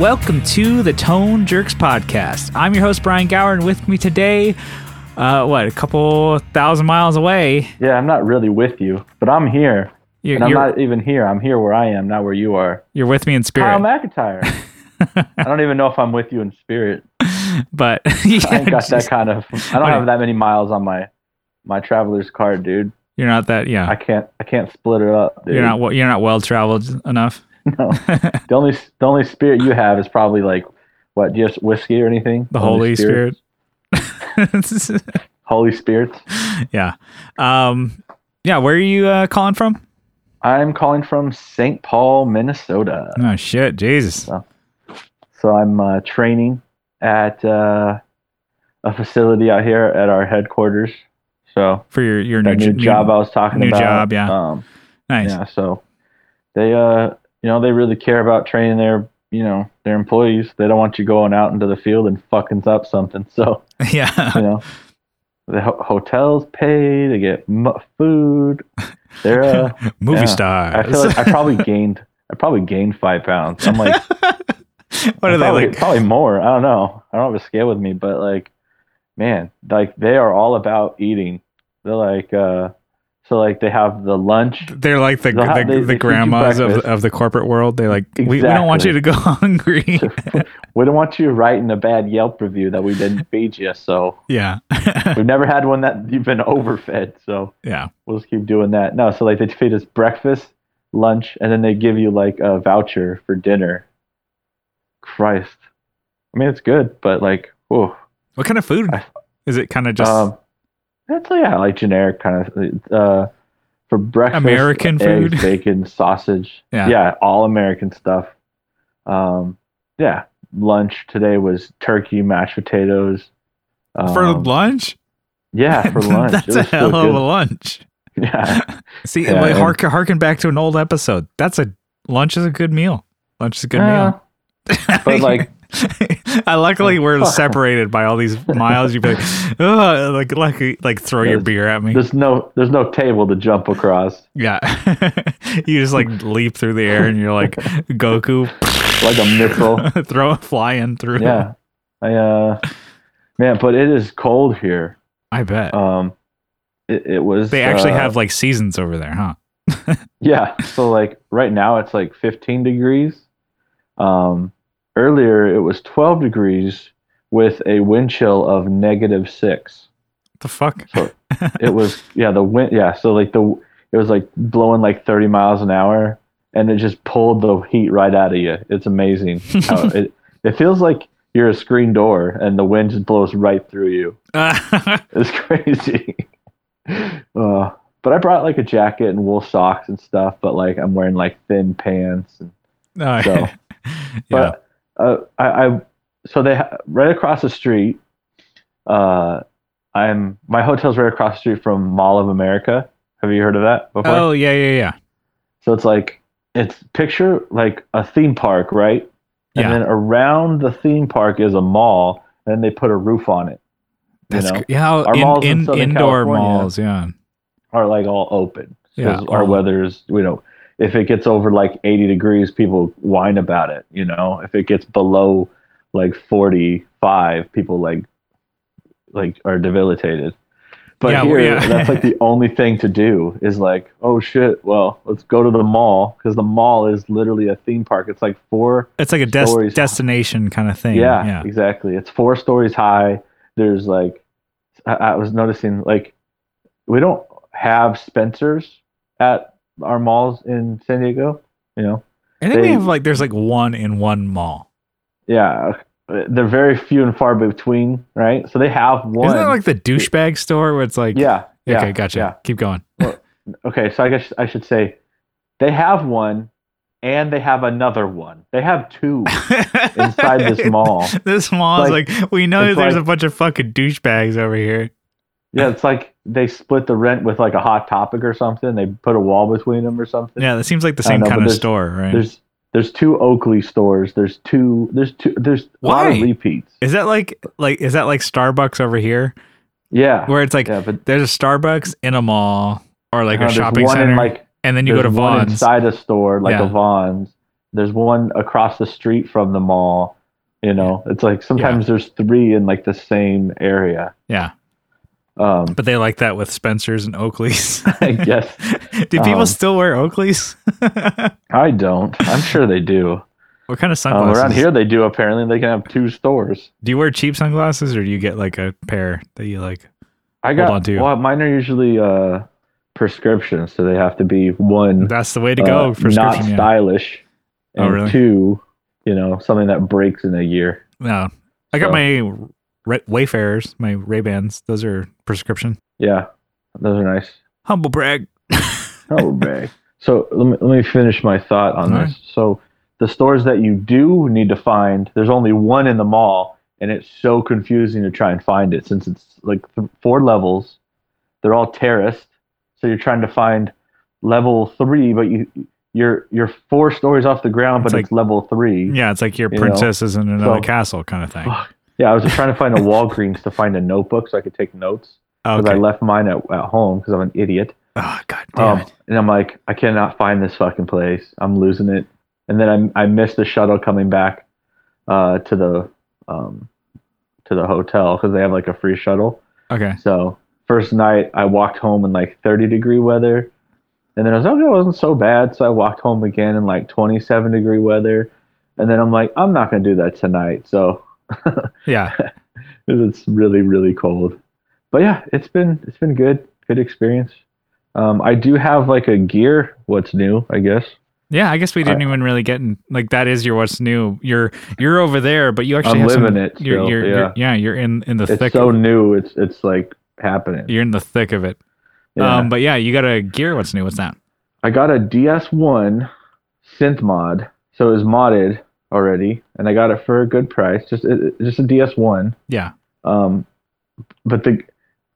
Welcome to the Tone Jerks podcast. I'm your host Brian Gower, and with me today, uh, what a couple thousand miles away. Yeah, I'm not really with you, but I'm here. You're, and I'm not even here. I'm here where I am, not where you are. you're with me in spirit. Kyle McIntyre. I don't even know if I'm with you in spirit. but I ain't got that kind of. I don't have that many miles on my my traveler's card, dude. You're not that. Yeah, I can't. I can't split it up. Dude. you're not. You're not well traveled enough. No. the only the only spirit you have is probably like what? Do you have whiskey or anything? The Only Holy Spirit. Holy spirits. yeah. Um. Yeah. Where are you uh, calling from? I'm calling from St. Paul, Minnesota. Oh shit, Jesus. So I'm uh, training at uh, a facility out here at our headquarters. So For your your new, new, job I was talking new about. job, yeah. Um, Nice. yeah. So they, uh, you know, they really care about training their, you know, their employees. They don't want you going out into the field and fucking up something. So Yeah. you know, the ho- hotels pay. They get m- food. They're. Uh, Movie yeah. stars. I feel like I probably gained. I probably gained five pounds. I'm like. what are they probably, like? Probably more. I don't know. I don't have a scale with me, but like, man, like they are all about eating. They're like, uh, so like they have the lunch. They're like the have- the, they- the they grandmas of, of the corporate world. They like we, we don't want you to go hungry. We don't want you writing a bad Yelp review that we didn't feed you. So yeah, we've never had one that you've been overfed. So yeah. we'll just keep doing that. No, so like they feed us breakfast, lunch, and then they give you like a voucher for dinner. Christ, I mean it's good, but like, whoa. What kind of food I- is it? Kind of just um, that's yeah, like generic kind of uh, for breakfast. American eggs, food? bacon, sausage. Yeah. yeah, all American stuff. Um, yeah, lunch today was turkey, mashed potatoes. for Um, lunch? yeah, for lunch. That's a so hell of a lunch. Yeah, See, Yeah, like, hark, harken back to an old episode. That's a lunch is a good meal. Lunch is a good Uh, meal. but like, I luckily we're separated by all these miles. You'd be like, Ugh, like, like, like, throw your beer at me. there's no there's no table to jump across Yeah, you just like leap through the air and you're like Goku, like a missile. throw a flying through. yeah, I uh, man, but it is cold here. I bet Um, it, it was. they actually uh, have like seasons over there, huh? Yeah. So like right now it's like 15 degrees. Um, earlier it was 12 degrees with a wind chill of negative six. The fuck? So it was yeah the wind yeah so like the it was like blowing like 30 miles an hour and it just pulled the heat right out of you. It's amazing. It it feels like you're a screen door and the wind just blows right through you. It's crazy. uh, but I brought like a jacket and wool socks and stuff, but like I'm wearing like thin pants and No, so. yeah. But uh, I, I so they ha- right across the street. Uh, I'm my hotel's right across the street from Mall of America. Have you heard of that before? oh yeah, yeah, yeah. So it's like it's picture like a theme park, right? And Yeah. then around the theme park is a mall, and they put a roof on it. You That's know, cr- yeah. Our in, malls in in, indoor California- malls, yeah. are like all open. Yeah, our all- weather's you know if it gets over like 80 degrees people whine about it you know if it gets below like 45 people like like are debilitated but Yeah, here yeah. that's like the only thing to do is like oh shit well let's go to the mall because the mall is literally a theme park it's like four It's like a des- destination kind of thing. yeah, yeah. exactly. It's four stories high. There's like, I, I was noticing like, we don't have Spencers at our malls in San Diego. You know, I think they They- have like there's like one in one mall. yeah, uh, they're very few and far between, right? So they have one. Isn't that like the douchebag store where it's like yeah, yeah. okay, gotcha. Yeah. Keep going. Okay, so I guess I should say, they have one, and they have another one. They have two inside this mall. This mall is Like- like, we know there's like- a bunch of fucking douchebags over here. Yeah, it's like they split the rent with like a hot topic or something. They put a wall between them or something. Yeah, that seems like the same know, kind of store, right? There's there's two Oakley stores. There's two. There's two. There's a lot of Why? repeats. Is that like like is that like Starbucks over here Yeah. where it's like yeah, but there's a Starbucks in a mall or like uh, a shopping center like and then you go to Vons. inside a store like Yeah. a Vons, there's one across the street from the mall. You know, it's like sometimes there's three in like the same area. Yeah. Um, But they like that with Spencer's and Oakley's. I guess do people Um, still wear Oakley's? I don't. I'm sure they do. what kind of Um, sunglasses? around here, they do. Apparently, they can have two stores. Do you wear cheap sunglasses or do you get like a pair that you like? I got. Well, mine are usually uh, prescriptions, so they have to be one That's the way to go. uh, not yeah. stylish, Oh, and really? two, you know, something that breaks in a year. No, I got So- my Wayfarers, my Ray Bans. Those are prescription. Yeah, those are nice. Humble brag. Oh, bag. So let me let me finish my thought on All this. right. So the stores that you do need to find, there's only one in the mall, and it's so confusing to try and find it since it's like th- four levels. They're all terraced, so you're trying to find level three, but you you're you're four stories off the ground, It's but like- it's level three. Yeah, it's like your know, princess is in another so- castle kind of thing. Fuck. Yeah, I was trying to find a Walgreens to find a notebook so I could take notes because Okay. I left mine at, at home because I'm an idiot. oh god damn Um, and I'm like, I cannot find this fucking place. I'm losing it. And then I I missed the shuttle coming back uh, to the um, to the hotel because they have like a free shuttle. Okay. So first night I walked home in like 30 degree weather, and then I was like, okay, it wasn't so bad. So I walked home again in like 27 degree weather, and then I'm like, I'm not gonna do that tonight. So Yeah. it's really really cold. But yeah, it's been it's been good, good experience. Um, I do have like a gear. What's new? I guess. Yeah, I guess we didn't even really get in like that is your what's new. You're you're over there, but you actually I'm have some, living it You're, still, you're, yeah. you're yeah, you're in in the It's thick so of, new. It's it's like happening. you're in the thick of it. Yeah. Um, but yeah, you got a gear what's new. What's that? I got a DS1 synth mod, so it was modded already, and I got it for a good price. Just it, just a DS1. Yeah. Um, but the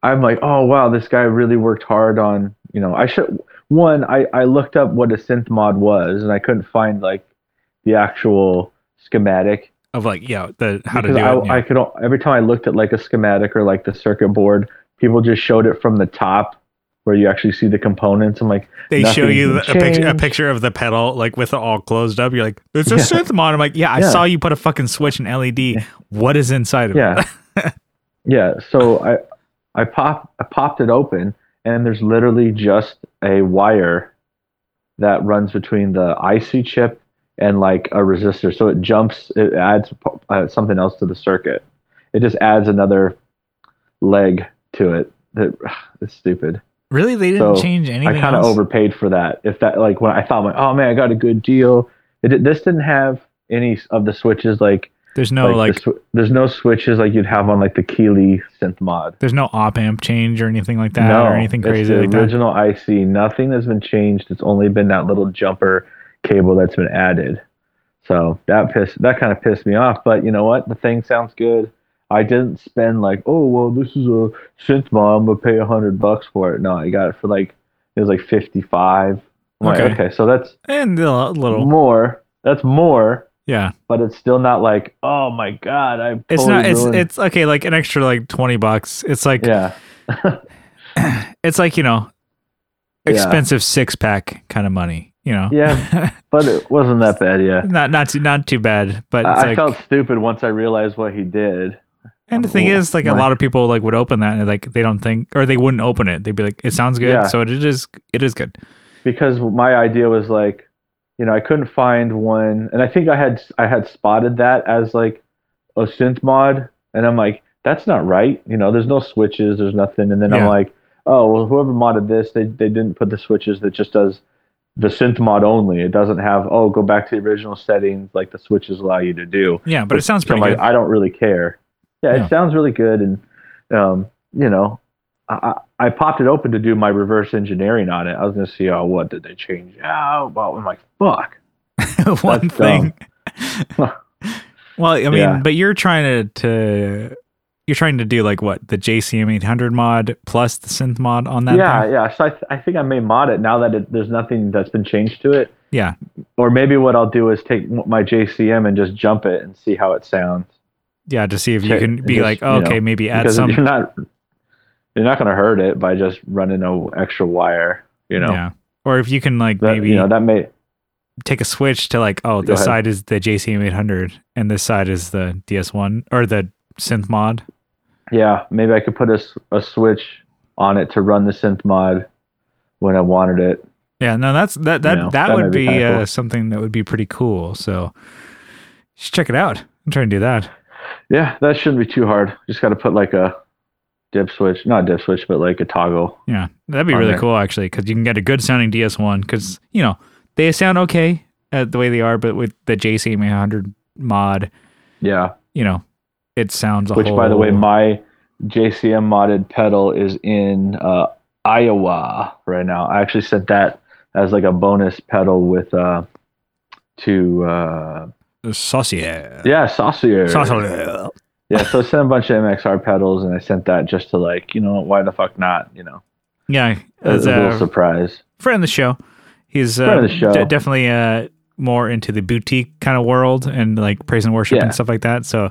I'm like, oh wow, this guy really worked hard on. You know, I should one. I I looked up what a synth mod was, and I couldn't find like the actual schematic. Of like, yeah, the how to do I, it. yeah. I could every time I looked at like a schematic or like the circuit board, people just showed it from the top where you actually see the components. I'm like, they show you a picture, a picture of the pedal, like with it all closed up. You're like, it's a Yeah. synth mod. I'm like, yeah, I Yeah. saw you put a fucking switch and LED. What is inside of it? yeah, yeah. So I I pop I popped it open, and there's literally just a wire that runs between the IC chip and like a resistor. So it jumps, it adds uh, something else to the circuit. It just adds another leg to it. That it's stupid. Really, they didn't So, change anything. I kind of overpaid for that. If that like when I thought like, oh man, I got a good deal. It this didn't have any of the switches like There's no like, the sw- there's no switches like you'd have on like the Keeley synth mod. there's no op amp change or anything like that no, or anything crazy the like that. original IC. Nothing has been changed. It's only been that little jumper cable that's been added. So that pissed that kind of pissed me off. But you know what? The thing sounds good. I didn't spend like, oh well, this is a synth mod. I'm gonna pay a hundred bucks for it. No, I got it for like it was like fifty five. Okay. like, okay, so that's And a little, more. That's more, yeah. but it's still not like, oh my god, I. It's not. It's ruined- it's okay. Like an extra like twenty bucks. It's like yeah. it's like you know, Yeah. expensive six pack kind of money. You know. Yeah, but it wasn't that bad. Yeah, not not too not too bad. But it's I, I like, felt stupid once I realized what he did. And the thing is, like a lot of people like would open that and like they don't think or they wouldn't open it. They'd be like, it sounds good, Yeah. so it is it is good. because my idea was like, you know, I couldn't find one, and I think I had I had spotted that as like a synth mod, and I'm like, that's not right. You know, there's no switches, there's nothing, and then Yeah. I'm like, oh well, whoever modded this, they they didn't put the switches that just does the synth mod only. It doesn't have oh go back to the original settings like the switches allow you to do. Yeah, but it sounds So pretty I'm good. like, I don't really care. Yeah, Yeah. it sounds really good, and um, you know, I, I popped it open to do my reverse engineering on it. I was gonna see, oh, what did they change? Oh, well, I'm like, fuck. One that's thing. well, I mean, Yeah. but you're trying to to you're trying to do like what the JCM 800 mod plus the synth mod on that. yeah, thing? yeah. So I, th- I think I may mod it now that it, there's nothing that's been changed to it. yeah, Or maybe what I'll do is take my JCM and just jump it and see how it sounds. Yeah. To see if you can be just, like, you oh, know, okay, maybe add some. you're not you're not gonna hurt it by just running a extra wire. You know Yeah, or if you can like that maybe you know that may take a switch to like, oh, this side is the JCM 800 and this side is the DS1 or the synth mod. Yeah, maybe I could put a, a switch on it to run the synth mod when I wanted it. Yeah, no, that's that that know, that, that would be be, uh, cool. something that would be pretty cool. So you should check it out. I'm trying to do that. Yeah, that shouldn't be too hard. Just got to put like a dip switch, not dip switch, but like a toggle. Yeah, that'd be really there. cool actually, because you can get a good sounding DS1. Because you know they sound okay uh, the way they are, but with the JCM 800 mod, Yeah, you know, it sounds a which whole. by the way, my JCM modded pedal is in uh, Iowa right now. I actually sent that as like a bonus pedal with uh to uh saucier. yeah saucier Saucier. yeah so I sent a bunch of MXR pedals and I sent that just to like you know why the fuck not you know Yeah, as as a little a surprise friend of the show. He's uh, Friend of the show. de- definitely uh, more into the boutique kind of world and like praise and worship Yeah. and stuff like that. So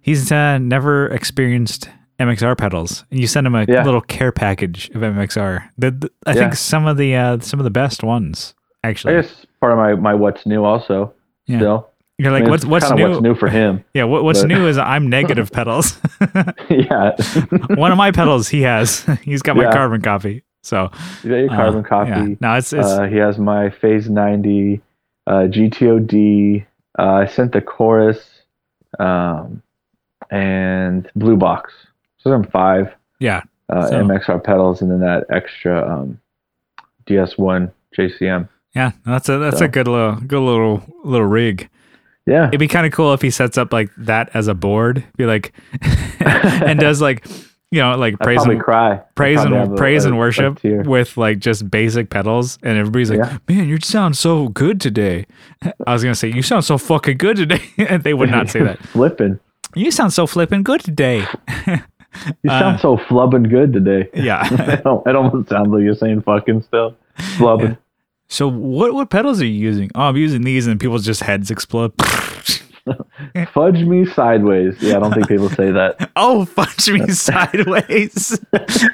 he's uh, never experienced MXR pedals. And you send him a Yeah. little care package of MXR. The, the- I Yeah. think some of the uh, some of the best ones actually. I guess part of my my what's new also Yeah. still You're I like, mean, what's what's new? what's new for him Yeah, what, what's but- new is I'm negative pedals. yeah One of my pedals he has. He's got my Yeah. carbon copy. So you got your uh, carbon Yeah. copy No, it's it's Uh, he has my Phase 90, uh, GTOD. Uh, I sent the chorus um, and Blue Box. So I'm five yeah. uh, So- MXR pedals and then that extra um, DS1 JCM. Yeah, that's a that's So. a good little good little little rig. Yeah. It'd be kind of cool if he sets up like that as a board, be like, and does like, you know, like I'd praise and cry. Praise and praise a- and a worship with like just basic pedals, and everybody's like, Yeah. "Man, you sound so good today." I was gonna say, "You sound so fucking good today," and they would not say that. Flipping. You sound so flipping good today. You Uh, sound so flubbing good today. yeah. it almost sounds like you're saying fucking still. Flubbing. So what what pedals are you using? Oh, I'm using these, and people's just heads explode. Fudge me sideways. Yeah, I don't think people say that. Oh, fudge me sideways.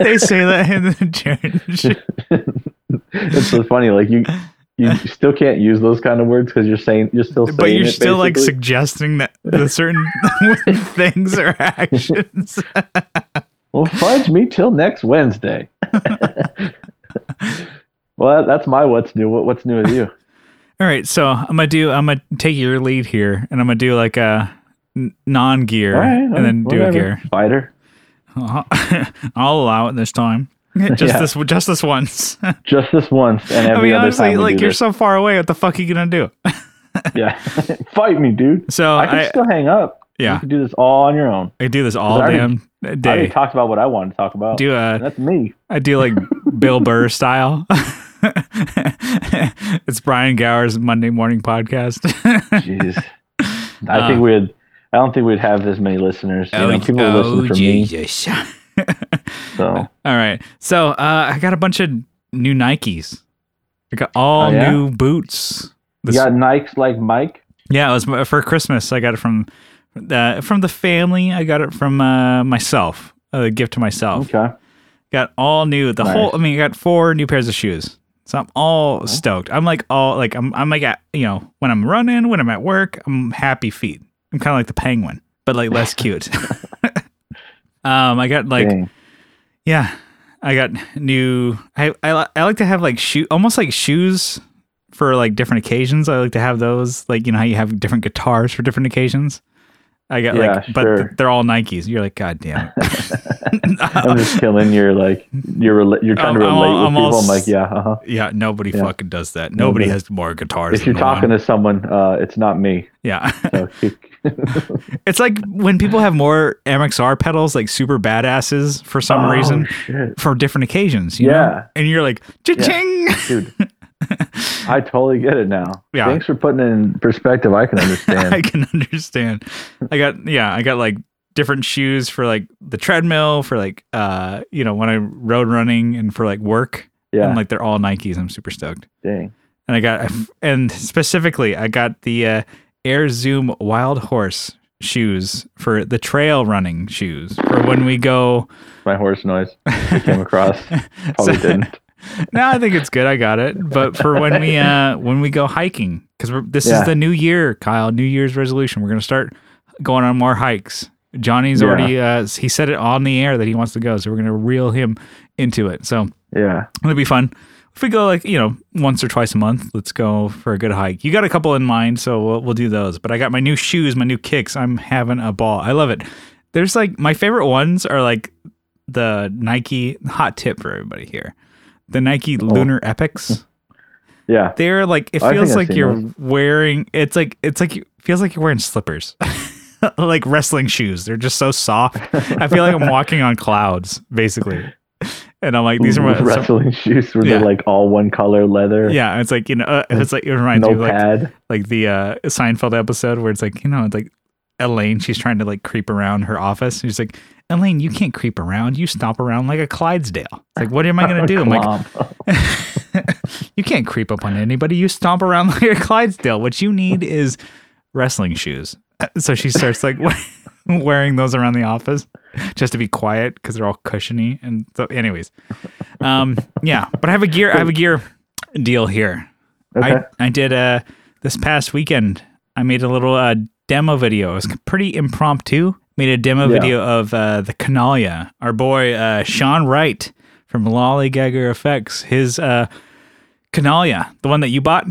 they say that in the church. it's so funny. Like you, you still can't use those kind of words because you're saying you're still saying But you're it, still like suggesting that the certain things or actions. well, fudge me till next Wednesday. Well, that's my what's new. What, what's new with you? All right, so I'm gonna do. I'm gonna take your lead here, and I'm gonna do like a non-gear, All right, and then do a gear. Fighter. Uh-huh. I'll allow it this time. Just Yeah. this, just this once. Just this once, and I every mean, other honestly, time we like you're this. so far away. What the fuck are you gonna do? yeah, fight me, dude. So I can I, still hang up. yeah, you can do this all on your own. I do this all I already- damn I already day. talked about what I wanted to talk about. Do a that's me. I do like Bill Burr style. it's Brian Gower's Monday morning podcast. Jeez, I Uh, think we'd. I don't think we'd have as many listeners. You Oh, know, people listen for me. So All right. So uh, I got a bunch of new Nikes. I got all Oh, yeah? new boots. you got Nikes like Mike. yeah, it was for Christmas. I got it from uh, from the family. I got it from uh, myself. A gift to myself. Okay. Got all new. The Nice. whole. I mean, I got four new pairs of shoes. So I'm all stoked. I'm like all like I'm. I'm like at, you know when I'm running, when I'm at work, I'm happy feet. I'm kind of like the penguin, but like less cute. um, I got like Dang. yeah, I got new. I, I I like to have like shoe, almost like shoes for like different occasions. I like to have those, like you know how you have different guitars for different occasions. I got Yeah, like, but sure. th- they're all Nikes. You're like, God damn. it. I'm just killing your like you're you're trying to I'm- I'm relate with I'm people. I'm like, yeah, uh-huh. yeah, nobody Yeah. fucking does that. Nobody Nobody. has more guitars. If you're talking one. to someone, uh, it's not me. yeah, So it's like when people have more MXR pedals, like super badasses for some Oh, reason. shit. For different occasions, you know? Yeah. and you're like, cha-ching! dude. I totally get it now. Yeah. Thanks for putting it in perspective. I can understand. I can understand. I got yeah, I got like different shoes for like the treadmill for like uh you know when I road running and for like work. yeah. And like they're all Nikes. I'm super stoked. Dang. And I got and specifically I got the uh, Air Zoom Wild Horse shoes for the trail running shoes for when we go My horse noise I came across. Probably So- didn't. no, I think it's good. I got it. But for when we uh when we go hiking, because this Yeah. is the new year, Kyle. New Year's resolution. We're gonna start going on more hikes. Johnny's Yeah. already uh he said it on the air that he wants to go, so we're gonna reel him into it. So Yeah. it'll be fun. If we go like you know once or twice a month, let's go for a good hike. You got a couple in mind, so we'll, we'll do those. But I got my new shoes, my new kicks. I'm having a ball. I love it. There's like my favorite ones are like the Nike hot tip for everybody here. The Nike Lunar Epics. Yeah. They're like it feels like you're those. wearing. It's like it's like it feels like you're wearing slippers. like wrestling shoes. They're just so soft. I feel like I'm walking on clouds, basically. And I'm like, these are my wrestling shoes where Yeah. they're like all one color leather. Yeah, it's like you know, uh, it's like it reminds No me of like like the uh, Seinfeld episode where it's like you know, it's like Elaine, she's trying to like creep around her office. She's like, Elaine, you can't creep around. You stomp around like a Clydesdale. It's like, what am I gonna do? I'm like, you can't creep up on anybody. You stomp around like a Clydesdale. What you need is wrestling shoes. So she starts like wearing those around the office just to be quiet because they're all cushiony. And so, anyways, um, yeah. But I have a gear. I have a gear deal here. Okay. I I did uh this past weekend. I made a little uh, demo video. It was pretty impromptu. Made a demo Yeah. video of uh, the Canalia. Our boy uh, Sean Wright from Lollygagger Effects. His uh, Canalia, the one that you bought.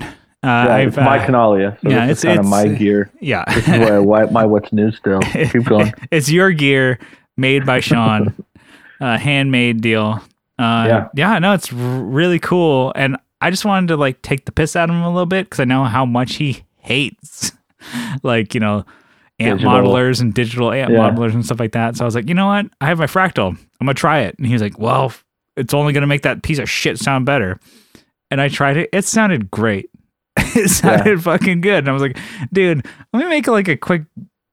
Uh, yeah, it's my uh, canalia. So yeah, it's- kind of my gear. yeah. This is where I wipe my what's new still. Keep going. it's your gear made by Sean, uh, handmade deal. Uh, Yeah. yeah, no, it's r- really cool, and I just wanted to like take the piss out of him a little bit because I know how much he hates, like you know, amp Digital. modelers and digital amp Yeah. modelers and stuff like that. So I was like, you know what, I have my fractal, I'm gonna try it, and he was like, well, it's only gonna make that piece of shit sound better, and I tried it, it sounded great. it sounded fucking good. And I was like, dude, let me make like a quick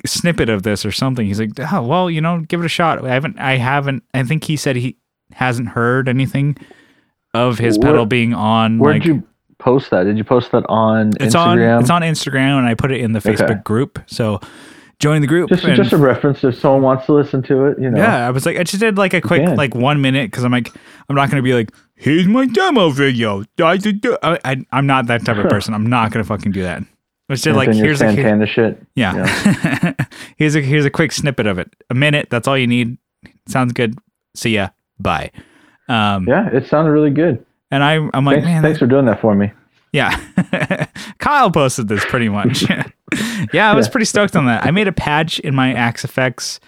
snippet of this or something. He's like, oh, well, you know, give it a shot. I haven't, I haven't, I think he said he hasn't heard anything of his Where- pedal being on. Where like, did you post that? Did you post that on it's Instagram? on, it's on Instagram and I put it in the Facebook Okay. group. So join the group. just and- just a reference if someone wants to listen to it. You know. yeah, I was like, I just did like a quick, can. like one minute because I'm like, I'm not gonna be like, here's my demo video. I did, do-" I, I'm not that type of person. I'm not gonna fucking do that. It's just like here's a here- shit. yeah. here's a here's a quick snippet of it. A minute. That's all you need. Sounds good. See ya. Bye. Um, Yeah, it sounded really good. and I I'm like, Thanks, man, thanks for doing that for me. yeah. Kyle posted this pretty much. yeah, I was Yeah. pretty stoked on that. I made a patch in my Axe-Fx.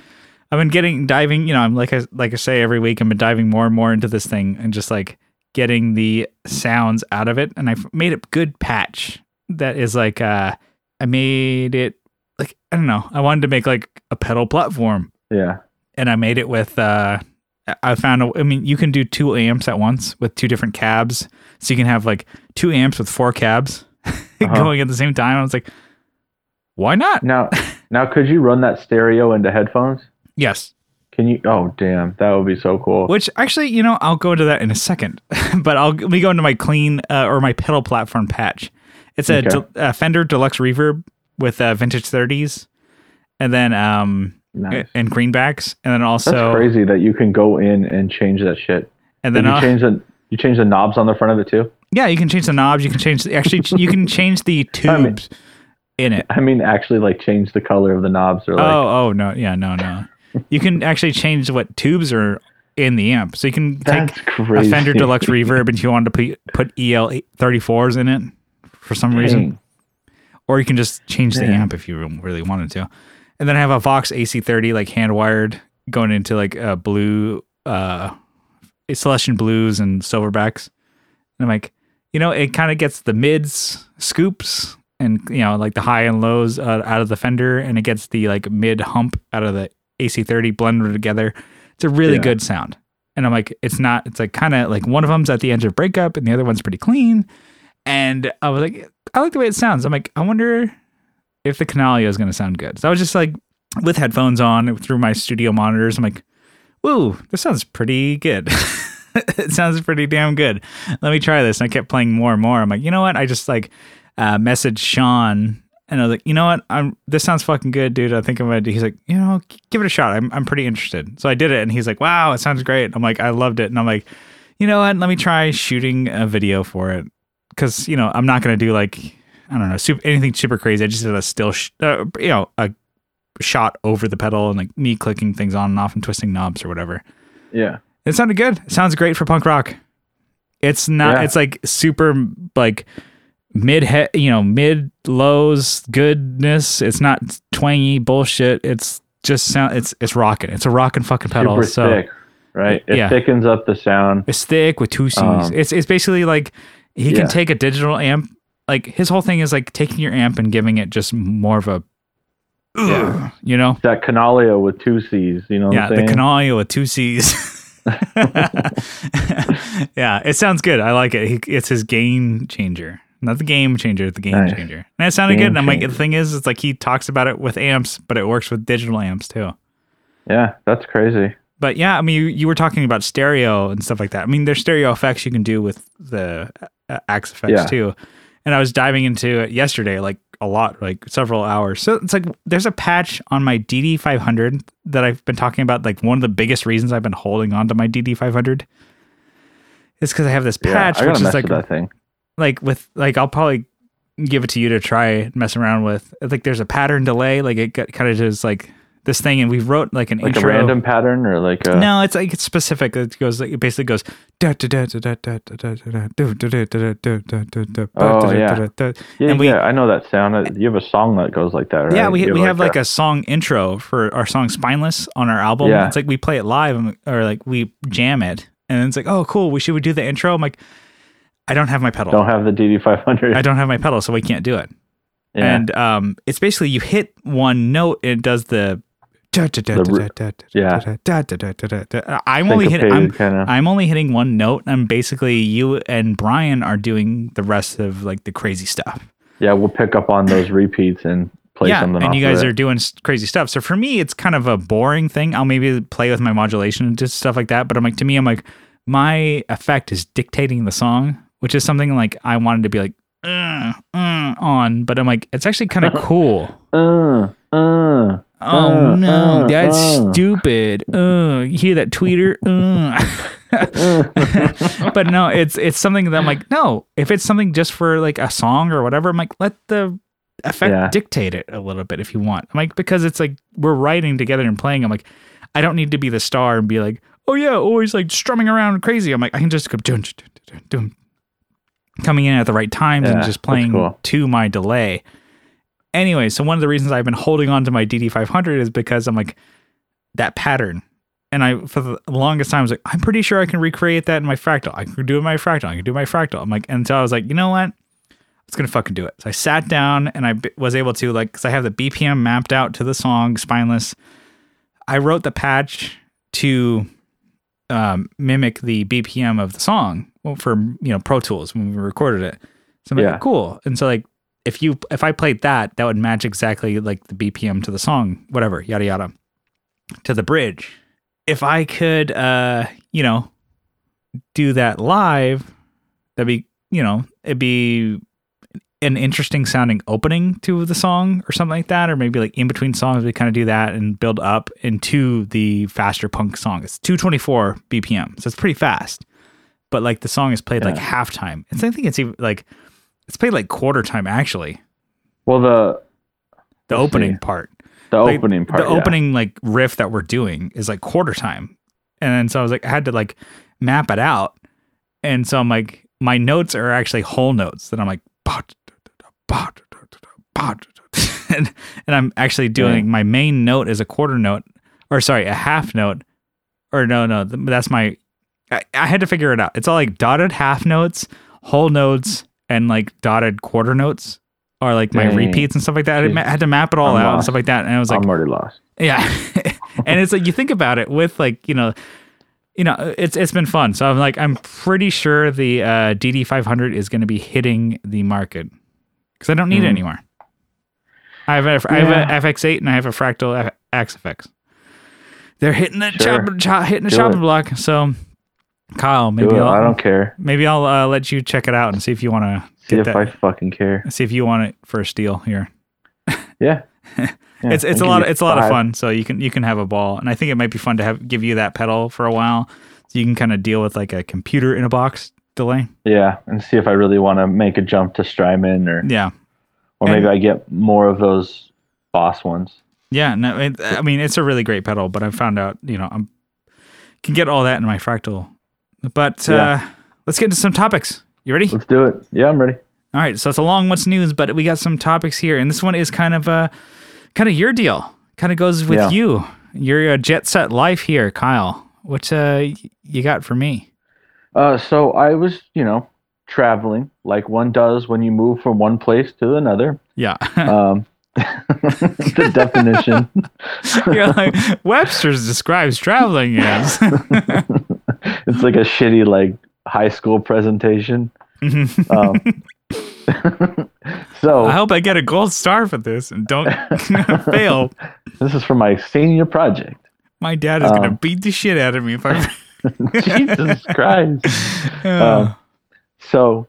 I've been getting diving, you know, I'm like I like I say every week, I've been diving more and more into this thing and just like getting the sounds out of it. And I've made a good patch that is like uh I made it like I don't know. I wanted to make like a pedal platform Yeah. and I made it with uh I found a, I mean you can do two amps at once with two different cabs. So you can have like two amps with four cabs Uh-huh. going at the same time. I was like, why not? Now, now, could you run that stereo into headphones? Yes. Can you? Oh, damn, that would be so cool. Which actually, you know, I'll go into that in a second. but I'll let me go into my clean uh, or my pedal platform patch. It's a, Okay. del- a Fender Deluxe Reverb with uh, vintage 30s, and then um Nice. and greenbacks, and then also That's crazy that you can go in and change that shit. and then you uh, change the you change the knobs on the front of it too? yeah, you can change the knobs. You can change the, actually you can change the I mean- tubes in it. I mean, actually, like change the color of the knobs or like. oh, oh no, yeah, no, no. You can actually change what tubes are in the amp, so you can take crazy. a Fender Deluxe Reverb and you wanted to put put EL 34s in it for some reason, or you can just change the amp if you really wanted to. And then I have a Vox AC30 like hand wired going into like a blue, uh, Celestion blues and silverbacks. And I'm like, you know, it kind of gets the mids, scoops, and you know, like the high and lows uh, out of the Fender, and it gets the like mid hump out of the AC30 blended together. It's a really Yeah. good sound. And I'm like, it's not, it's like kind of like one of them's at the edge of breakup and the other one's pretty clean. And I was like, I like the way it sounds. I'm like, I wonder if the Canalia is going to sound good. So I was just like, with headphones on through my studio monitors, I'm like, woo, this sounds pretty good. it sounds pretty damn good. Let me try this. And I kept playing more and more. I'm like, you know what? I just like uh, messaged Sean and I was like, you know what? I'm this sounds fucking good, dude. I think I'm gonna do. He's like, you know, give it a shot. I'm I'm pretty interested. So I did it, and he's like, wow, it sounds great. I'm like, I loved it, and I'm like, you know what? Let me try shooting a video for it because you know I'm not gonna do like I don't know super, anything super crazy. I just did a still, sh- uh, you know, a shot over the pedal and like me clicking things on and off and twisting knobs or whatever. Yeah. It sounded good. It sounds great for punk rock. It's not. Yeah. It's like super like mid he, you know mid lows goodness. It's not twangy bullshit. It's just sound. It's it's rocking. It's a rocking fucking pedal. Super so thick, right? It Yeah. thickens up the sound. it's thick with two C's. Um, it's it's basically like he yeah. can take a digital amp. Like his whole thing is like taking your amp and giving it just more of a, Yeah. you know, That Canalia with two C's, you know yeah, the? Canalia with two C's. yeah, it sounds good. I like it. He, it's his game changer, not the game changer, the game Nice. changer. And it sounded Game good. And I'm like, changer. the thing is, it's like he talks about it with amps, but it works with digital amps too. yeah, that's crazy. But yeah, I mean, you, you were talking about stereo and stuff like that. I mean, there's stereo effects you can do with the uh, Axe-Fx Yeah. too. And I was diving into it yesterday, like a lot, like several hours. So it's like there's a patch on my DD500 that I've been talking about. Like one of the biggest reasons I've been holding on to my DD500 is because I have this Yeah, patch, I which is like that thing. Like with like I'll probably give it to you to try messing around with. Like there's a pattern delay, like it got, kind of just like this thing, and we wrote like an intro Like intro. a random pattern or like a No, it's like it's specific. It goes. Like it basically goes. da, da, da, da, da, da, da, da, da, do, do, do, do, do, do, do, do, Oh, da, da, yeah. da, da, da. Yeah, and we- yeah, I know that sound. Uh, You have a song that goes like that, right? Yeah, we we have like a song intro for our song "Spineless" on our album. Yeah. It's like we play it live or like we jam it, and it's like, oh, cool. We should we do the intro? I'm like, I don't have my pedal. don't have the DD500. I don't have my pedal, so we can't do it. yeah. And um, it's basically you hit one note, and it does the. yeah. I'm only hitting. I'm. I'm only hitting one note, and basically you and Brian are doing the rest of like the crazy stuff. Yeah, we'll pick up on those repeats and play yeah, something. and you guys are doing crazy stuff. So for me, it's kind of a boring thing. I'll maybe play with my modulation and just stuff like that. But I'm like, to me, I'm like, my effect is dictating the song, which is something like I wanted to be like uh, uh, on. But I'm like, it's actually kind of cool. Uh, uh, Oh Uh, no, uh, that's uh. stupid. Uh, you hear that tweeter? Uh. but no, it's it's something that I'm like, no, if it's something just for like a song or whatever, I'm like, let the effect Yeah. dictate it a little bit if you want. I'm like, because it's like we're writing together and playing. I'm like, I don't need to be the star and be like, oh yeah, always like strumming around crazy. I'm like, I can just go dun, dun, dun, dun, dun, coming in at the right times and just playing cool. to my delay. Anyway, so one of the reasons I've been holding on to my DD500 is because I'm like that pattern. And I, for the longest time, I was like, I'm pretty sure I can recreate that in my fractal. I can do it in my fractal. I can do my fractal. I'm like, and so I was like, you know what? I was gonna fucking do it. So I sat down and I b- was able to like, cause I have the BPM mapped out to the song Spineless. I wrote the patch to um, mimic the BPM of the song well, for you know Pro Tools when we recorded it. So I'm Yeah. like, cool. And so like, if you if I played that, that would match exactly like the BPM to the song, whatever, yada yada, to the bridge. If I could, uh, you know, do that live, that'd be, you know, it'd be an interesting sounding opening to the song or something like that, or maybe like in between songs we kind of do that and build up into the faster punk song. It's 224 BPM, so it's pretty fast. But like the song is played like Yeah. halftime. It's I think it's even like it's played like quarter time actually. well, the The opening see. part. the Like, opening part. the yeah. opening like riff that we're doing is like quarter time and then so i was like i had to like map it out and so i'm like my notes are actually whole notes that i'm like and, and i'm actually doing my main note is a quarter note or sorry a half note or no no that's my I, I had to figure it out it's all like dotted half notes whole notes and like dotted quarter notes or like my Dang. repeats and stuff like that I had to map it all I'm out and stuff like that and i was like I'm already lost. yeah. and it's like you think about it with like, you know, you know, it's it's been fun. So I'm like I'm pretty sure the uh DD500 is going to be hitting the market cuz I don't need it Hmm. anymore. I have a, I have Yeah. a FX8 and I have a fractal F- Axe-Fx. They're hitting the Sure. chop, chop, hitting the Do chopping it. block. So Kyle, maybe it. I'll I don't care. maybe I'll uh, let you check it out and see if you want to See get if that. I fucking care. see if you want it for a steal here. Yeah. Yeah, it's it's I'll a lot give of, it's a lot of fun so you can you can have a ball and i think it might be fun to have give you that pedal for a while So you can kind of deal with like a computer in a box delay. Yeah, and see if I really want to make a jump to Strymon or Yeah. or maybe I get more of those boss ones. Yeah, no, it, I mean it's a really great pedal, but I found out, you know, I'm can get all that in my fractal. But uh, Yeah. let's get into some topics. You ready? Let's do it. Yeah, I'm ready. All right, so it's a long what's news, but we got some topics here, and this one is kind of uh kind of your deal. Kind of goes with Yeah. you. Your uh, jet set life here, Kyle. What uh you got for me? Uh, so I was, you know, traveling like one does when you move from one place to another. Yeah, Um, the definition. you're like Webster's describes traveling as. it's like a shitty like high school presentation. Um, so I hope I get a gold star for this and don't fail. this is for my senior project. My dad is gonna Um, beat the shit out of me if I. Jesus Christ. Um, so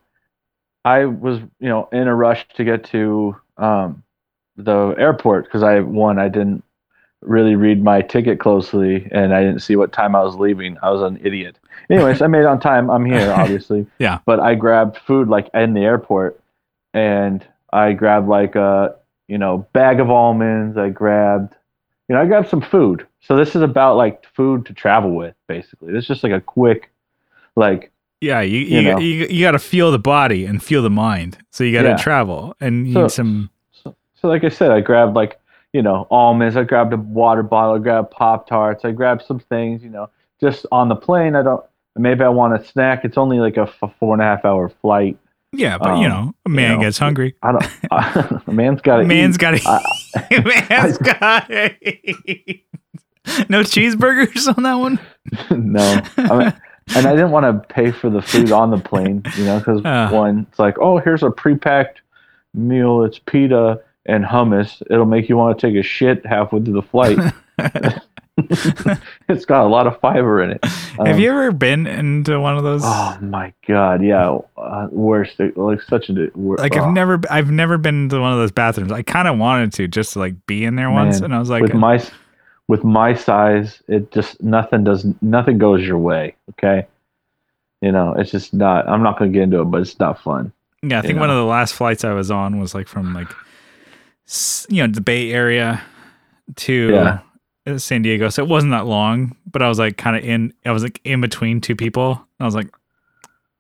I was, you know, in a rush to get to um, the airport because I one I didn't really read my ticket closely and I didn't see what time I was leaving. I was an idiot. Anyways, I made it on time. I'm here, obviously. Yeah. But I grabbed food like in the airport, and I grabbed like a you know bag of almonds. I grabbed, you know, I grabbed some food. So this is about like food to travel with, basically. This is just like a quick, like yeah, you you you, you, you got to feel the body and feel the mind. So you got to Yeah. travel and you So- need some. So, so like I said, I grabbed like you know almonds. I grabbed a water bottle. I grabbed pop tarts. I grabbed some things. You know, just on the plane. I don't. Maybe I want a snack. It's only like a f- four and a half hour flight. Yeah, but you um, know, a man know, gets hungry. I don't. a man's got to. Man's got to. Man's got to. No cheeseburgers on that one. no. I mean, and I didn't want to pay for the food on the plane. You know, because Ah. one, it's like, oh, here's a pre-packed meal. It's pita and hummus. It'll make you want to take a shit halfway through the flight. it's got a lot of fiber in it. Have Um, you ever been into one of those? Oh my god, yeah, uh, worst. Like such a wor- like oh, I've never, I've never been to one of those bathrooms. I kind of wanted to just to like be in there once, and I was like, with my with my size, it just nothing does nothing goes your way. Okay, you know, it's just not. I'm not gonna get into it, but it's not fun. yeah, I think you one of the last flights I was on was like from like, you know, the Bay Area to Yeah. Uh, San Diego. So it wasn't that long, but I was like kind of in. I was like in between two people. I was like,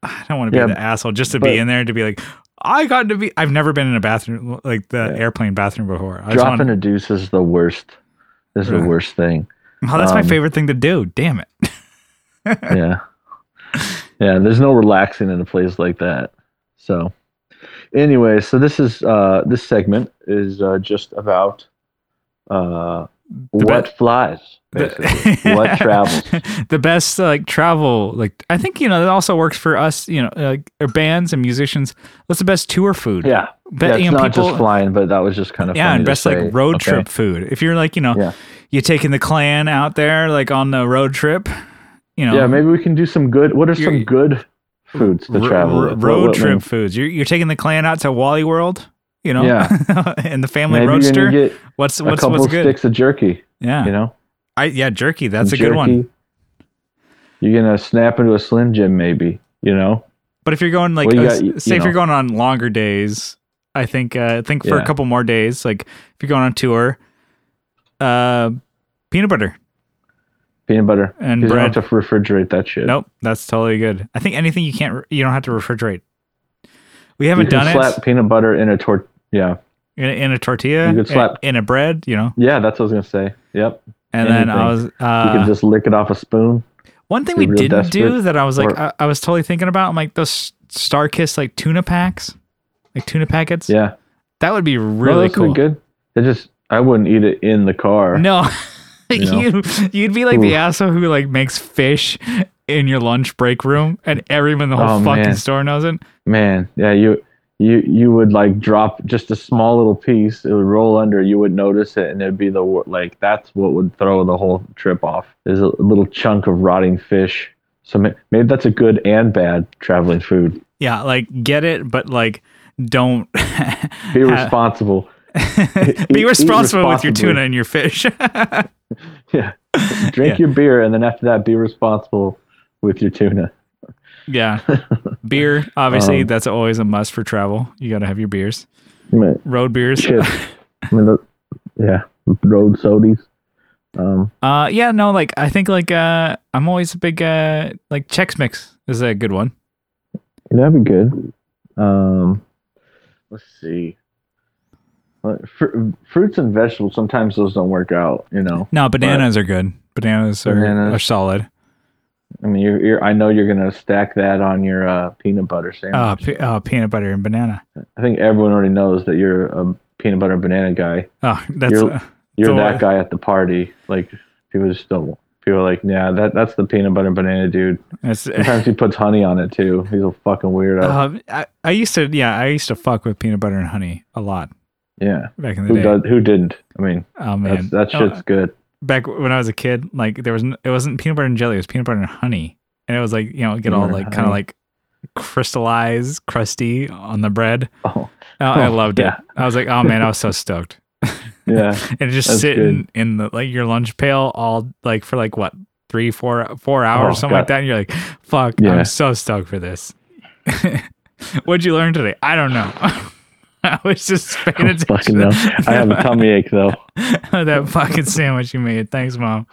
I don't want to be Yeah, the asshole just to but- be in there to be like. I got to be. I've never been in a bathroom like the Yeah. airplane bathroom before. I Dropping a deuce is the worst. Is the worst thing. oh, that's my um, favorite thing to do. Damn it. yeah, yeah. There's no relaxing in a place like that. So, anyway, so this is uh, this segment is uh, just about uh, what be- flies, basically. what travels. the best like travel like i think you know that also works for us you know like bands and musicians what's the best tour food Yeah, yeah it's you know, not people- just flying, but that was just kind of yeah and best say. like road Okay. trip food if you're like you know Yeah. you're taking the clan out there like on the road trip you know Yeah, maybe we can do some good. What are some good foods to r- travel? r- road What- what- trip foods you're, you're taking the clan out to wally world you know Yeah. and the family Maybe roadster get what's a couple what's good sticks of jerky. yeah You know, i yeah jerky that's a good one. You're gonna snap into a Slim Jim, maybe. You know, But if you're going like, Well, you uh, got- you- say you if you're going on longer days, I think uh, think for a couple more days, like if you're going on tour, uh, peanut butter peanut butter and 'Cause You bread. don't have to refrigerate that shit. Nope, that's totally good. I think anything you can't, you don't have to refrigerate. We haven't done slap it peanut butter in a tort. Yeah, in, in a tortilla, You could slap- in, in a bread, you know. yeah, that's what I was gonna say. Yep, And then I was you uh, can just lick it off a spoon. one thing we didn't do that I was like or- I, I was totally thinking about. I'm like those StarKist like tuna packs, like tuna packets. Yeah, That would be really would cool. be good. It just I wouldn't eat it in the car. No, You know? you you'd be like the asshole who like makes fish in your lunch break room, and everyone in the whole Oh, fucking man. store knows it. Man, yeah, you you you would like drop just a small little piece. It would roll under. You would notice it, and it'd be the like that's what would throw the whole trip off. Is a little chunk of rotting fish. So maybe that's a good and bad traveling food. Yeah, like get it, but like don't Be responsible. be eat responsible with your tuna and your fish. Yeah, drink Yeah. your beer, and then after that, be responsible with your tuna. Yeah. Beer, obviously, Um, that's always a must for travel. You got to have your beers. Road beers. shit. I mean, the- yeah, road sodies. Um, Uh, yeah, no, like I think like uh, I'm always a big uh, like Chex Mix is a good one. that'd be good. Um, let's see. Uh, fr- fruits and vegetables sometimes those don't work out. You know. No, bananas are good. Bananas, Are, Bananas. are solid. I mean, you're, you're. I know you're gonna stack that on your uh, peanut butter sandwich. Uh, pe- uh, peanut butter and banana. I think everyone already knows that you're a peanut butter and banana guy. Oh, that's You're- uh, You're that uh, guy at the party. Like people just don't. People are like, yeah, that that's the peanut butter and banana dude. that's. Sometimes he puts honey on it too. He's a fucking weirdo. Um, I, I used to, yeah, I used to fuck with peanut butter and honey a lot yeah. back in the Who day. does? Who didn't? I mean, Oh man, that's, that Oh, shit's good. Back when I was a kid, like there was it wasn't peanut butter and jelly, it was peanut butter and honey, and it was like you know get all like kind of like crystallized, crusty on the bread. Oh, Oh, I Oh, loved yeah. it. I was like, oh man, I was so stoked. yeah. and just sitting in the like your lunch pail all like for like what three, four, four hours, Oh, something like that. And you're like, fuck, Yeah. I'm so stoked for this. What'd you learn today? I don't know. I was just paying I don't fucking know. I have a tummy ache though. that fucking sandwich you made. Thanks, mom.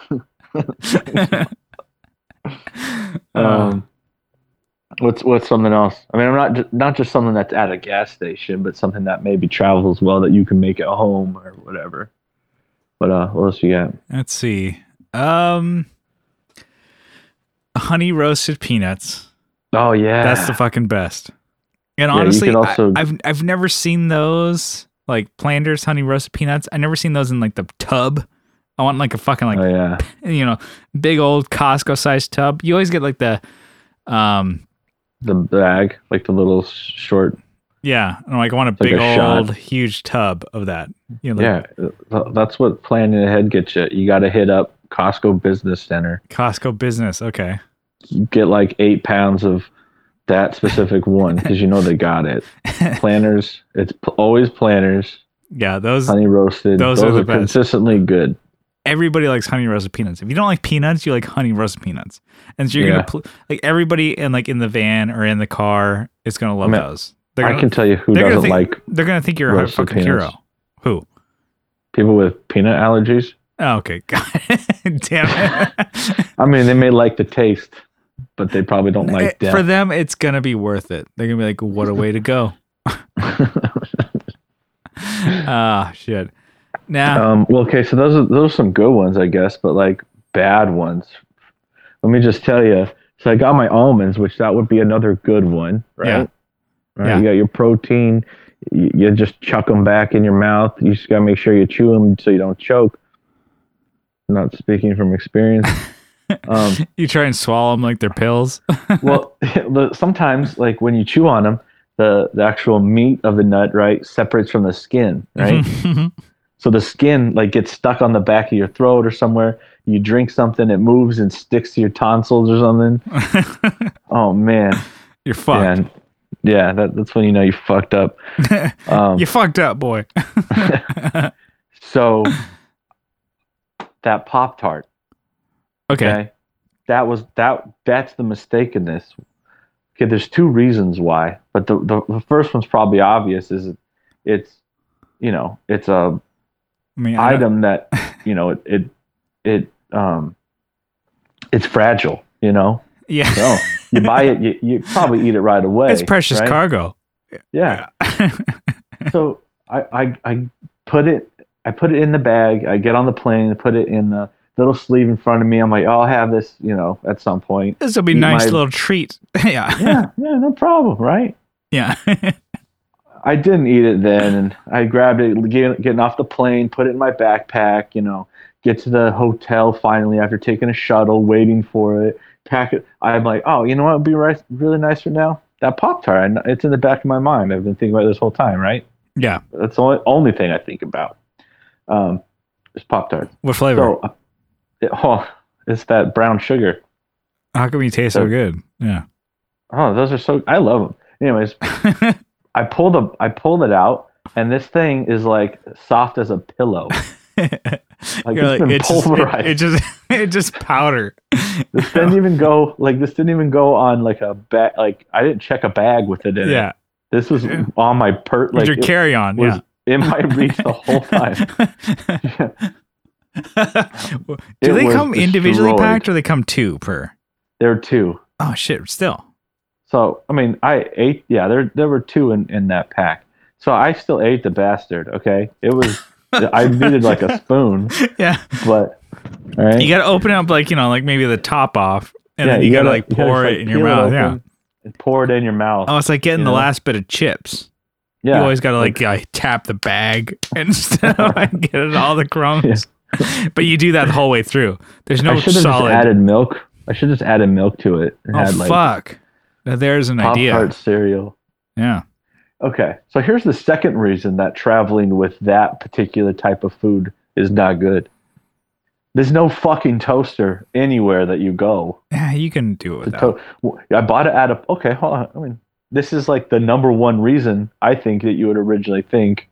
Uh, Um, what's what's something else? I mean, I'm not not just something that's at a gas station, but something that maybe travels well that you can make at home or whatever. But uh, what else you got? let's see. Um, honey roasted peanuts. Oh yeah, That's the fucking best. And honestly, could also- I, have I've never seen those like Planters honey roasted peanuts. I never seen those in like the tub. I want like a fucking like oh yeah. you know big old Costco sized tub. You always get like the um The bag, like the little short. yeah. I'm like I want a like big a shot. old huge tub of that. You know, like Yeah, that's what planning ahead gets you. You got to hit up Costco Business Center. Costco business. Okay. You get like eight pounds of that specific one because you know they got it. Planters, it's p- always planters, Yeah, those honey roasted. Those Those, are are, consistently good. everybody likes honey roasted peanuts. If you don't like peanuts, you like honey roasted peanuts. And so you're Yeah. gonna pl- like everybody in like in the van or in the car is gonna love I mean, those. They're I gonna, can tell you who doesn't think, like They're gonna think you're a fucking peanuts. hero. Who? people with peanut allergies. Oh, okay. God Damn it. I mean, they may like the taste, but they probably don't like Eh, For them, it's gonna be worth it. They're gonna be like, "What a way to go!" Ah, shit. Now, um, well, okay, so those are those are some good ones, I guess, but like bad ones. Let me just tell you. So I got my almonds, which that would be another good one, right? Yeah. Right. Yeah. You got your protein. You, you just chuck them back in your mouth. You just gotta make sure you chew them so you don't choke. Not speaking from experience. um, you try and swallow them like they're pills. well, sometimes like when you chew on them, the the actual meat of the nut right separates from the skin, right? So the skin like gets stuck on the back of your throat or somewhere. You drink something, it moves and sticks to your tonsils or something. Oh man, You're fucked. yeah, yeah. That, that's when you know you fucked up. Um, you fucked up, boy. so that pop tart, okay. okay, that was that. That's the mistake in this. Okay, there's two reasons why, but the the, the first one's probably obvious. Is it's you know it's a I mean, item that you know it it, it um it's fragile you know yeah. no you buy it you, you probably eat it right away it's precious right? cargo. yeah so I, I i put it i put it in the bag i get on the plane and put it in the little sleeve in front of me i'm like oh, i'll have this you know at some point this will be a Eat nice my- little treat. yeah. yeah yeah no problem right Yeah. I didn't eat it then, and I grabbed it, get, getting off the plane, put it in my backpack. You know, get to the hotel finally after taking a shuttle, waiting for it. Pack it. I'm like, oh, you know what would be right, really nice for now? That pop tart. It's in the back of my mind. I've been thinking about it this whole time. Right? yeah. That's the only, only thing I think about. Um, is pop tart. What flavor? So, uh, it, oh, it's that brown sugar. How come you taste so good? Yeah. Oh, those are so. I love them. Anyways, I pulled the I pulled it out, and this thing is like soft as a pillow. Like You're it's like, been it's just, it, pulverized. it just it just powder. this didn't even go like this didn't even go on like a bag. Like I didn't check a bag with it in it. yeah, This was on my per like your carry on. Yeah. in my reach the whole time. Do they come individually destroyed. packed or they come two per? There are two. Oh shit! Still, So I mean, I ate. Yeah, there there were two in in that pack. So I still ate the bastard. Okay, it was. I needed like a spoon, yeah. but right. You gotta open up like you know, like maybe the top off, and Yeah, then you, gotta, like you gotta pour it like, in your mouth. yeah. And pour it in your mouth. Oh, it's like getting the know? last bit of chips. yeah. You always gotta like, uh, tap the bag instead of like, get it all the crumbs. but you do that the whole way through. There's no I should have just added milk. I should just added milk to it and oh had like fuck! Now there's an Pop idea. Tart cereal. Yeah. Okay, so here's the second reason that traveling with that particular type of food is not good. There's no fucking toaster anywhere that you go. Yeah, you can do it without. to- I bought it at a. Okay, hold on. I mean, this is like the number one reason I think that you would originally think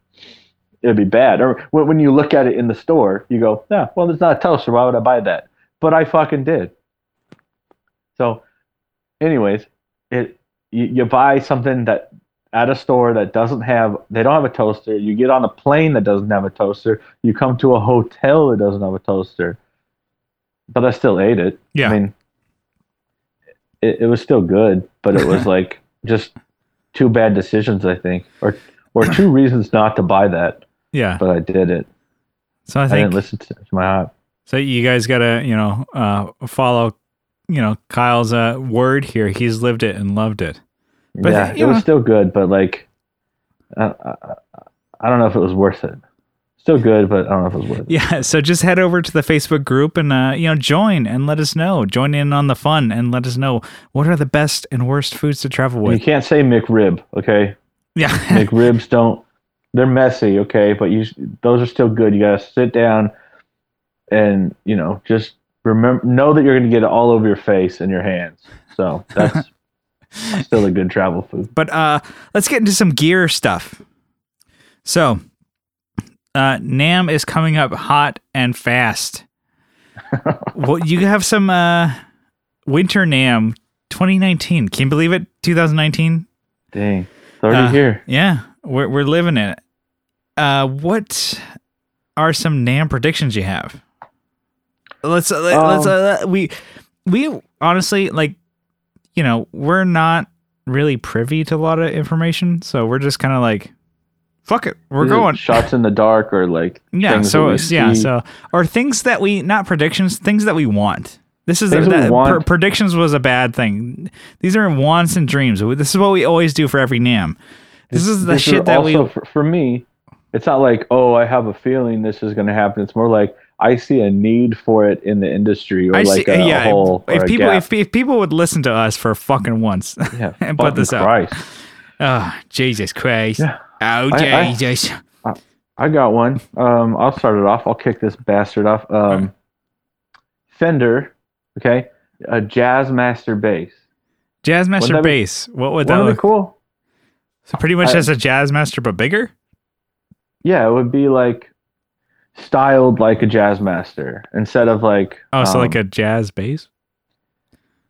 it'd be bad. Or when, when you look at it in the store, you go, "Yeah, well, there's not a toaster. Why would I buy that?" But I fucking did. So, anyways, it you, you buy something that at a store that doesn't have they don't have a toaster. You get on a plane that doesn't have a toaster. You come to a hotel that doesn't have a toaster. But I still ate it. Yeah. I mean, it, it was still good, but it was like just two bad decisions, I think, or or two reasons not to buy that. Yeah. But I did it. So I I, think didn't listen to, to my heart. So you guys gotta, you know, uh, follow, you know, Kyle's uh, word here. He's lived it and loved it. But, yeah, it was know- still good, but like, I, I, I don't know if it was worth it. Still good, but I don't know if it was worth it. Yeah. So just head over to the Facebook group and uh, you know join and let us know. Join in on the fun and let us know what are the best and worst foods to travel with. You can't say McRib, okay? Yeah. McRibs don't. They're messy, okay, but you those are still good. You gotta sit down and you know just remember know that you're gonna get it all over your face and your hands. So that's still a good travel food. but uh, let's get into some gear stuff. So, uh, NAMM is coming up hot and fast. well, you have some uh, winter NAMM 2019. Can you believe it? 2019. Dang, it's already Uh, here. Yeah, we're we're living in it. Uh, what are some NAMM predictions you have? Let's uh, let, let's uh, we we honestly like you know we're not really privy to a lot of information, so we're just kind of like fuck it, we're Is it going. shots in the dark or like Yeah, so yeah, see? so or things that we not predictions, things that we want. This is a, that we want. pre- predictions was a bad thing. These are wants and dreams. This is what we always do for every NAMM. This is the are shit that we also for, for me. It's not like oh I have a feeling this is going to happen. It's more like I see a need for it in the industry or I like see, a, yeah. hole if a people if, if people would listen to us for fucking once, yeah, and put this. Christ. oh Jesus Christ, Yeah. oh I- I- Jesus, I got one. Um, I'll start it off. I'll kick this bastard off. Um, Fender, okay, a Jazzmaster bass. Jazzmaster that bass. What would that be cool? So pretty much I- as a jazz master, but bigger. Yeah, it would be like styled like a jazz master instead of like. Oh, so um, like a jazz bass?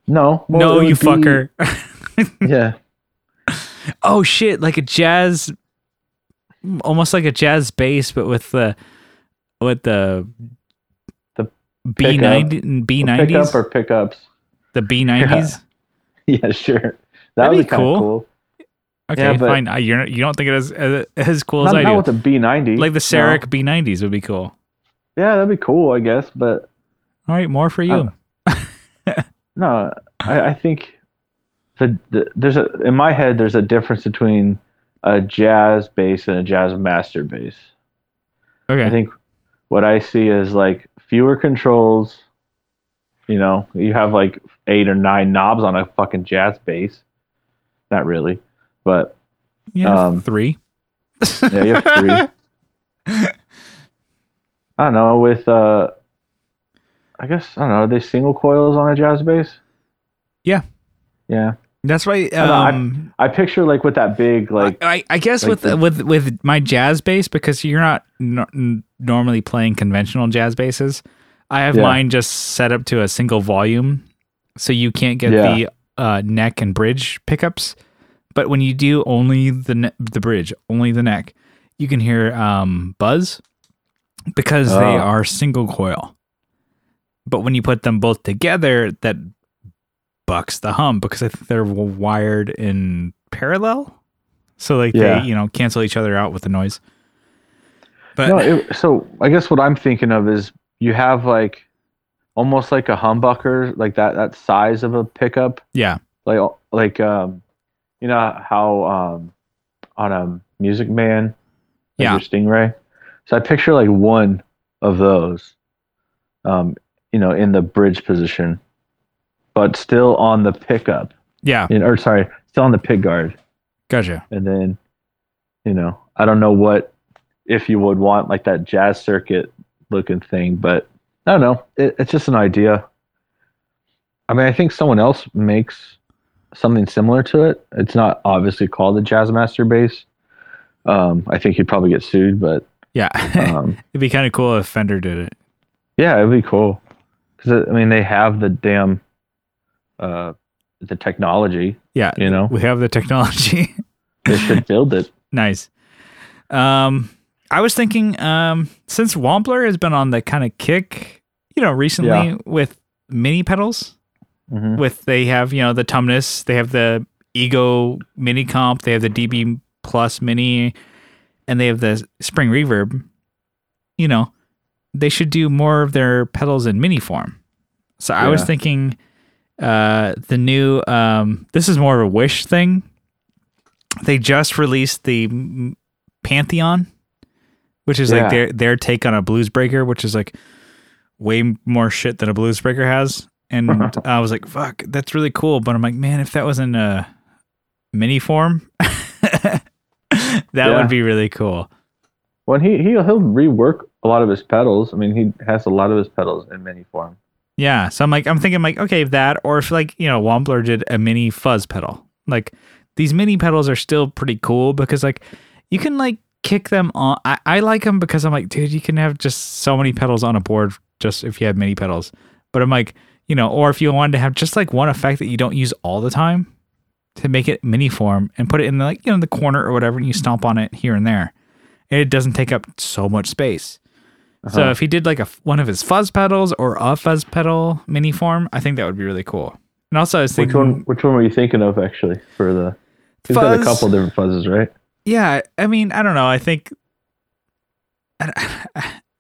no. well, no, you be- fucker. Yeah, oh shit, like a jazz, almost like a jazz bass, but with the with the The B ninety B nineties, pickup or pickups. the B nineties. Yeah, sure. That That'd would be cool. cool. Okay, Yeah, fine. Uh, You're you don't think it is as, as cool as Not, I not do. with the B90. like the no. B nineties would be cool. Yeah, that'd be cool, I guess. But All right, more for you. no, I, I think the, the there's a in my head there's a difference between a jazz bass and a jazz master bass. okay. I think what I see is like fewer controls. You know, you have like eight or nine knobs on a fucking jazz bass. Not really, but yeah, um, three. yeah, you have three. I don't know with uh, I guess I don't know. Are they single coils on a jazz bass? Yeah. Yeah. That's why. know, I- Um, I picture like with that big like I, I guess like with the- with with my jazz bass because you're not n- normally playing conventional jazz basses. I have Yeah. mine just set up to a single volume, so you can't get Yeah. the uh, neck and bridge pickups. But when you do only the ne- the bridge, only the neck, you can hear um, buzz because they Oh. are single coil. But when you put them both together, that bucks the hum because I think they're wired in parallel, so like Yeah. they you know cancel each other out with the noise. But no. It, so I guess what I'm thinking of is you have like almost like a humbucker, like that that size of a pickup, yeah, like like um, you know how um on a Music Man, Yeah. Stingray. So I picture like one of those, um, you know, in the bridge position, but still on the pickup, yeah, in, or sorry, still on the pick guard. gotcha. and then you know i don't know what if you would want like that jazz circuit looking thing but i don't know it, it's just an idea i mean i think someone else makes something similar to it it's not obviously called the jazz master bass um, i think he'd probably get sued but Yeah, um, it'd be kind of cool if Fender did it. yeah it'd be cool because i mean they have the damn uh, the technology Yeah, you know we have the technology. they should build it nice. Um, I was thinking, um, since Wampler has been on the kind of kick, you know, recently Yeah. with mini pedals, Mhm. with they have you know the Tumnus, they have the Ego Mini Comp, they have the DB Plus Mini, and they have the Spring Reverb. You know, they should do more of their pedals in mini form. So I was thinking, uh, the new um, this is more of a wish thing. They just released the Pantheon, which is Yeah. like their their take on a blues breaker, which is like way more shit than a blues breaker has. And I was like, fuck, that's really cool. But I'm like, man, if that was in a mini form, that Yeah. would be really cool. Well, he he he'll rework a lot of his pedals. I mean, he has a lot of his pedals in mini form. Yeah. So I'm like, I'm thinking like, okay, that, or if like, you know, Wampler did a mini fuzz pedal. Like these mini pedals are still pretty cool because like you can like kick them on. I, I like them because I'm like, dude, you can have just so many pedals on a board just if you have mini pedals. But I'm like, you know, or if you wanted to have just like one effect that you don't use all the time to make it mini form and put it in the, like, you know, the corner or whatever and you stomp on it here and there. And it doesn't take up so much space. So Uh-huh. if he did like a one of his fuzz pedals or a fuzz pedal mini form, I think that would be really cool. And also, I was Which thinking, one? Which one were you thinking of actually for the? He's got a Fuzz. couple different fuzzes, right? yeah, I mean, I don't know. I think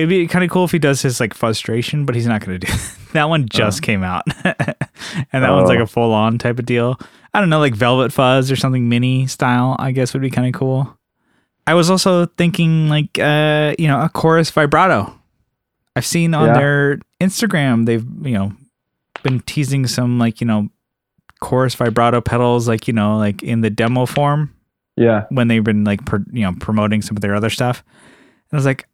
it'd be kind of cool if he does his like frustration, but he's not going to do that. One just came out, and that one's like Oh. a full on type of deal. I don't know, like Velvet Fuzz or something mini style. I guess would be kind of cool. I was also thinking like uh, you know, a chorus vibrato. I've seen on Yeah. their Instagram they've, you know, been teasing some like, you know, chorus vibrato pedals like, you know, like in the demo form Yeah. when they've been like, pr- you know, promoting some of their other stuff. And I was like,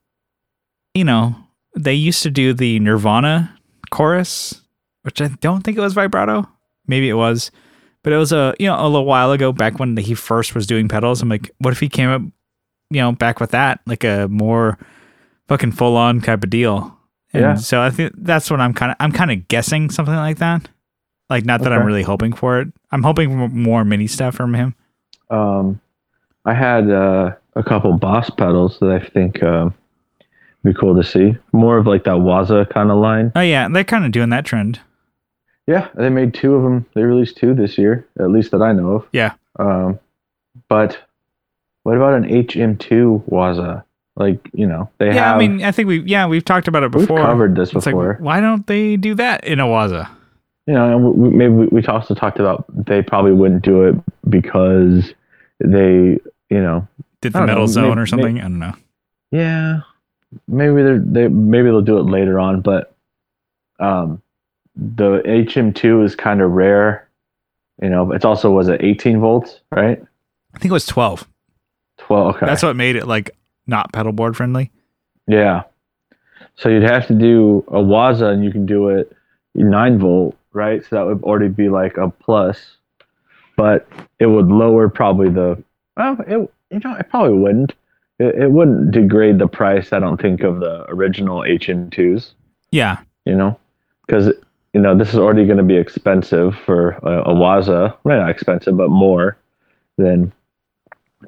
you know, they used to do the Nirvana chorus, which I don't think it was vibrato. Maybe it was, but it was a you know a little while ago back when he first was doing pedals. I'm like, what if he came up, you know, back with that like a more fucking full on type of deal. And Yeah. So I think that's what I'm kind of I'm kind of guessing something like that. Like not that I'm really hoping for it. I'm hoping for more mini stuff from him. Um, I had uh, a couple boss pedals that I think um, be cool to see. More of like that Waza kind of line. Oh yeah, they're kind of doing that trend. Yeah, they made two of them. They released two this year, at least that I know of. Yeah. Um, but what about an HM2 Waza? Like you know, they have yeah, have. I mean, I think we yeah we've talked about it we've before. covered this It's before. like why don't they do that in a Waza? you know, and we, maybe we, we also talked about they probably wouldn't do it because they, you know, Did the metal know, zone may- or something? I don't know. yeah, maybe they're, they maybe they'll do it later on, but um, the HM2 is kind of rare. You know, it's also was it 18 volts, right? I think it was twelve. 12. Okay, That's what made it like not pedal board friendly. yeah. So you'd have to do a Waza, and you can do it nine volt, right? So that would already be like a plus. but it would lower probably the. Well, it you know it probably wouldn't. It, it wouldn't degrade the price. I don't think of the original HM2s. Yeah. You know, because you know this is already going to be expensive for a, a Waza. Well, not expensive, but more than.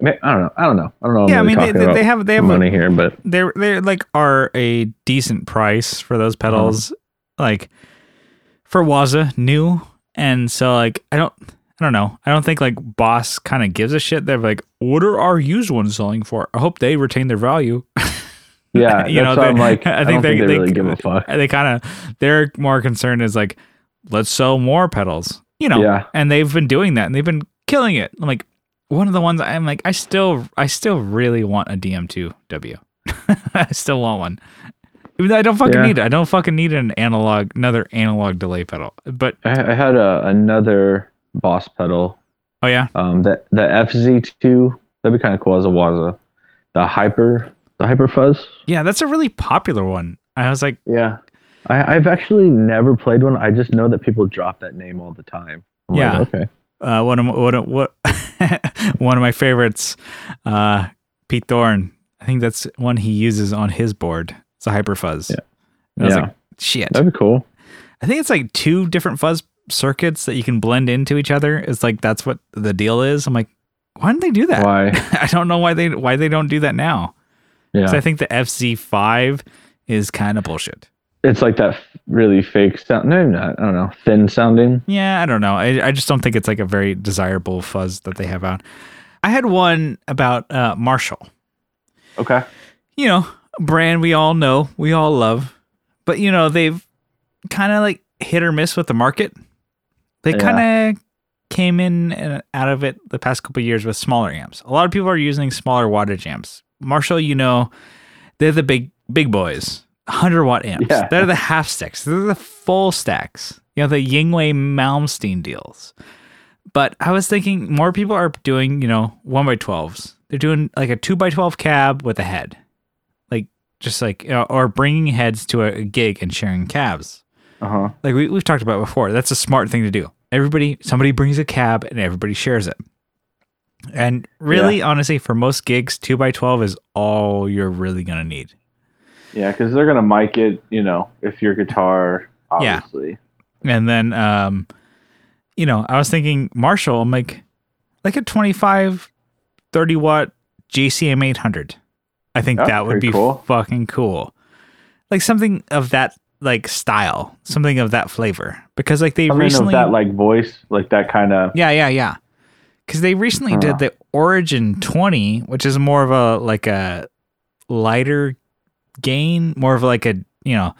I don't know. I don't know. I don't know. I'm Yeah, I mean, they, they, they have they have money a, here, but they're they're like are a decent price for those uh-huh. pedals, like for Waza new, and so like I don't I don't know I don't think like Boss kind of gives a shit. They're like, what are our used ones selling for? I hope they retain their value. yeah, you know, that's why they- I'm like, I, I think don't they- think they, they- really give a fuck. they kind of they're more concerned is like let's sell more pedals you know Yeah. and they've been doing that and they've been killing it I'm like one of the ones i'm like i still i still really want a dm2w i still want one Even though i don't fucking Yeah. need it i don't fucking need an analog another analog delay pedal but I, I had a, another Boss pedal. oh yeah Um, the the FZ2 that'd be kind of cool as a Waza. The Hyper, the Hyper Fuzz. yeah that's a really popular one i was like Yeah, I, I've actually never played one. I just know that people drop that name all the time. I'm like, Yeah. okay. uh, one of my, one of, what one of my favorites, uh, Pete Thorn. I think that's one he uses on his board. It's a hyper fuzz. Yeah. And I was Yeah. like, shit. That'd be cool. I think it's like two different fuzz circuits that you can blend into each other. It's like that's what the deal is. I'm like, why didn't they do that? Why? I don't know why they why they don't do that now. Yeah, I think the FZ5 is kind of bullshit. it's like that really fake sound. No, not. I don't know. Thin sounding. Yeah, I don't know. I, I just don't think it's like a very desirable fuzz that they have out. I had one about uh, Marshall. Okay. you know, brand we all know, we all love, but you know, they've kind of like hit or miss with the market. They Yeah. kind of came in and out of it the past couple of years with smaller amps. A lot of people are using smaller wattage amps. Marshall, you know, they're the big big boys, 100 watt amps. Yeah. They're the half stacks. They're the full stacks. You know, the Yngwie Malmsteen deals. But I was thinking more people are doing, you know, one by twelves. They're doing like a two by twelve cab with a head, like just like you know, or bringing heads to a gig and sharing cabs. Uh huh. Like we, we've talked about before. That's a smart thing to do. Everybody, somebody brings a cab and everybody shares it. And really, honestly, for most gigs, two by twelve is all you're really gonna need. Yeah, because they're gonna mic it. You know, if your guitar, obviously. Yeah. And then, um, you know, I was thinking Marshall. I'm like, like a 25, 30 watt JCM 800. I think That's that would be cool. fucking cool. Like something of that like style, something of that flavor. Because like they Something recently, of that like voice, like that kind of. yeah, yeah, yeah. Because they recently Huh. did the Origin 20, which is more of a like a lighter gain, more of like a you know,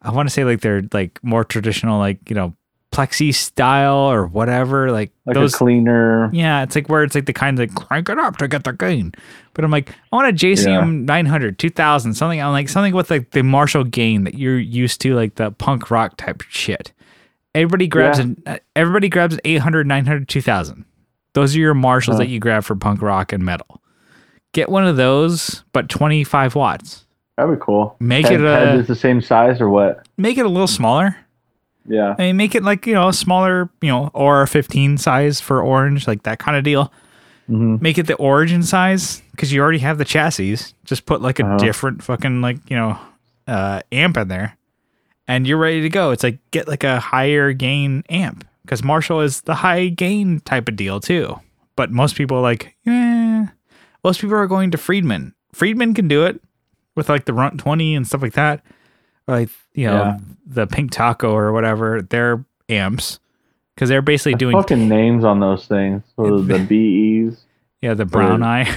I want to say like they're like more traditional, like you know, plexi style or whatever. Like, Like those, a cleaner. yeah, it's like where it's like the kind of crank it up to get the gain. But I'm like, I want a JCM 900, 2000, something. I'm like something with like the Marshall gain that you're used to, like the punk rock type shit. Everybody grabs Yeah. an uh, everybody grabs 800, 900, 2000. Those are your Marshalls Huh. that you grab for punk rock and metal. Get one of those, but 25 watts. That'd be cool. Make head, it head a is the same size or what? make it a little smaller. Yeah. I mean, make it like you know a smaller, you know, or 15 size for orange, like that kind of deal. hmm Make it the origin size because you already have the chassis. Just put like a Uh-huh. different fucking like you know uh, amp in there, and you're ready to go. It's like get like a higher gain amp because Marshall is the high gain type of deal too. But most people are like, eh. Most people are going to Friedman. Friedman can do it with like the Runt 20 and stuff like that. Like you know Yeah. the Pink Taco or whatever. They're amps because they're basically doing Fucking names on those things. So the bees yeah the brown eye.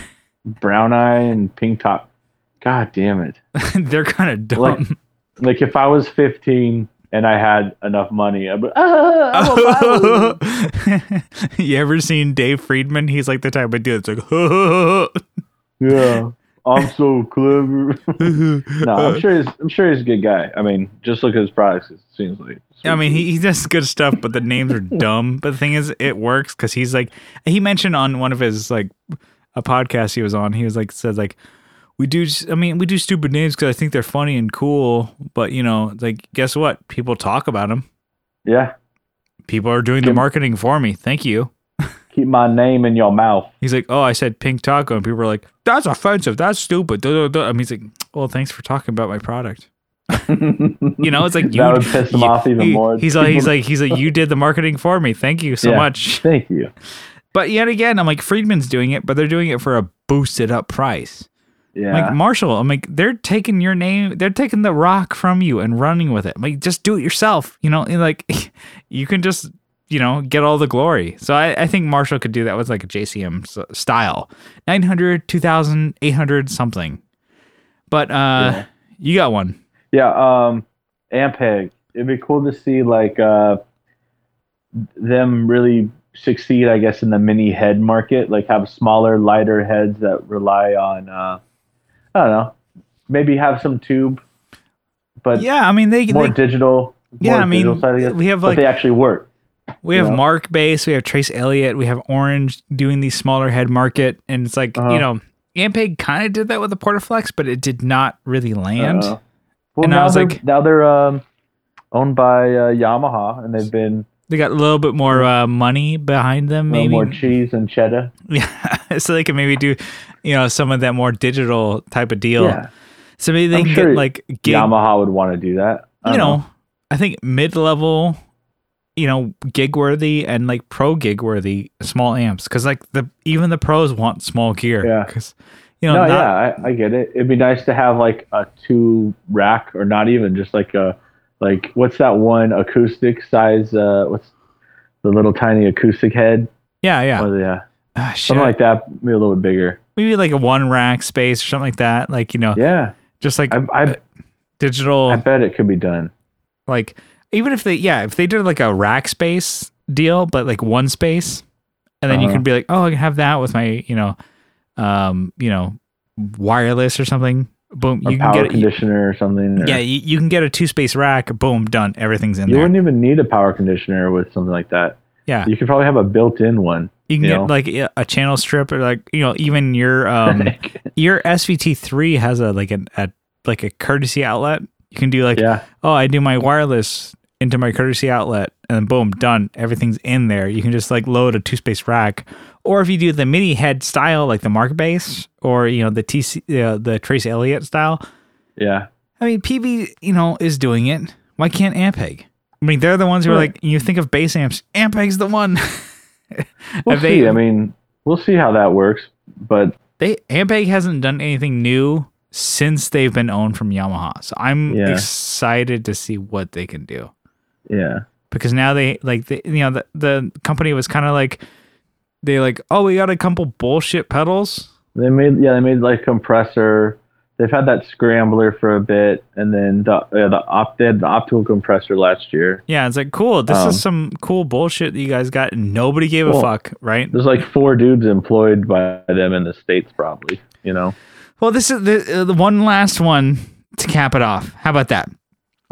brown eye, and pink top. God damn it. they're kind of dumb. Like- Like if I was 15 and I had enough money, I'd be, ah, you ever seen Dave Friedman? He's like the type of dude that's like, yeah. I'm so clever. no, I'm uh, sure he's. I'm sure he's a good guy. I mean, just look at his products. It seems like. I mean, he, he does good stuff, but the names are dumb. But the thing is, it works because he's like, he mentioned on one of his like a podcast he was on, he was like, said like, we do, I mean, we do stupid names because I think they're funny and cool. But you know, like, guess what? People talk about them. yeah. People are doing the marketing for me. Thank you. Keep my name in your mouth. He's like, "Oh, I said pink taco," and people were like, "That's offensive. That's stupid." Duh, duh, duh. I mean, he's like, "Well, thanks for talking about my product." you know, it's like you That would piss him you- off even he- more. He's like, he's like, he's like, you did the marketing for me. Thank you so Yeah. much. Thank you. But yet again, I'm like, Friedman's doing it, but they're doing it for a boosted up price. Yeah. Like Marshall, I'm like, they're taking your name, they're taking the rock from you and running with it. I'm like, just do it yourself. You know, and like you can just, you know, get all the glory. So I, I think Marshall could do that with like a JCM style 900, 2000, 800, something. But uh, you got one. Yeah, um, Ampeg. It'd be cool to see like uh, them really succeed, I guess, in the mini head market. Like have smaller, lighter heads that rely on, uh, I don't know, maybe have some tube, but Yeah, I mean, they, more they digital. Yeah, more I mean, digital side, I we have, but like- they actually work. We have Yeah. Markbass, we have Trace Elliott, we have Orange doing the smaller head market, and it's like Uh-huh. you know, Ampeg kind of did that with the Portaflex, but it did not really land. Uh, well, And I was like- now they're um, owned by uh, Yamaha, and they've been they got a little bit more uh, money behind them, a little maybe. more cheese and cheddar. Yeah, so they can maybe do, you know, some of that more digital type of deal. Yeah, So maybe they I'm can sure get like gig, Yamaha would want to do that. You don't know, I think mid level, you know, gig worthy and like pro gig worthy small amps because like the even the pros want small gear. Yeah. Because you know, no, not, yeah, I, I get it. It'd be nice to have like a two rack, or not even just like a like what's that one acoustic size? Uh, what's the little tiny acoustic head? yeah, yeah. Oh, yeah, Ah, shit. something like that. Maybe a little bit bigger. maybe like a one rack space or something like that. Like you know, Yeah, just like I, I, digital. I bet it could be done. like even if they yeah if they did like a rack space deal but like one space and then you Uh-huh. can be like oh i can have that with my you know um you know wireless or something boom Or you can get it conditioner or something. or- yeah you, you can get a two space rack boom done everything's in there. you there wouldn't even need a power conditioner with something like that. yeah You could probably have a built-in one. you can you get know? like a a channel strip or like you know even your um your svt3 has a like an a like a courtesy outlet you can do like yeah, oh, I do my wireless into my courtesy outlet, and then boom, done. Everything's in there. You can just like load a two space rack, or if you do the mini head style, like the Markbass, or you know the TC, uh, the Trace Elliott style. yeah. I mean, PV, you know, is doing it. Why can't Ampeg? I mean, they're the ones who are like, you think of bass amps, Ampeg's the one. We'll they- see. I mean, we'll see how that works. But they Ampeg hasn't done anything new since they've been owned from Yamaha. So I'm Yeah. excited to see what they can do. yeah, because now they like the, you know the the company was kind of like they like oh we got a couple bullshit pedals They made yeah they made like compressor. They've had that scrambler for a bit, and then the uh, the op they had the optical compressor last year. yeah it's like cool this Um, is some cool bullshit that you guys got and nobody gave a fuck right There's like four dudes employed by them in the states, probably. You know. Well this is the, uh, the one last one to cap it off how about that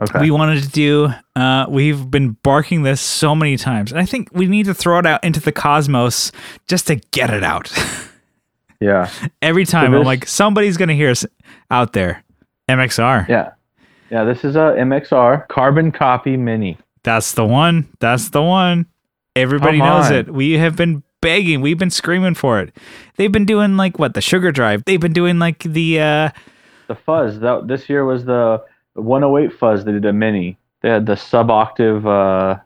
Okay. we wanted to do uh we've been barking this so many times and i think we need to throw it out into the cosmos just to get it out yeah. every time i'm like somebody's gonna hear us out there mxr Yeah. Yeah. This is a MXR carbon copy mini. That's the one. That's the one. Everybody Come knows on. it. We have been begging. We've been screaming for it. They've been doing like what the sugar drive. They've been doing like the uh The fuzz. That this year was the 108 fuzz. They did a mini. They had the sub octave. Uh,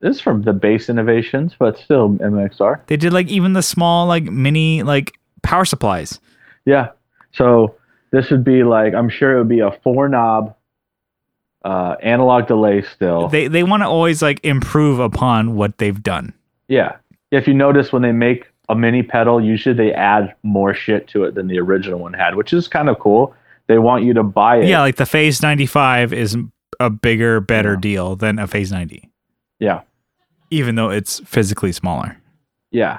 this is from the bass innovations, but still MXR. they did like even the small like mini like power supplies. Yeah. So this would be like I'm sure it would be a four knob uh, analog delay still. They they want to always like improve upon what they've done. yeah. If you notice when they make a mini pedal, usually they add more shit to it than the original one had, which is kind of cool. They want you to buy it. Yeah, like the Phase 95 is a bigger better Yeah. deal than a Phase 90 Yeah. even though it's physically smaller. Yeah.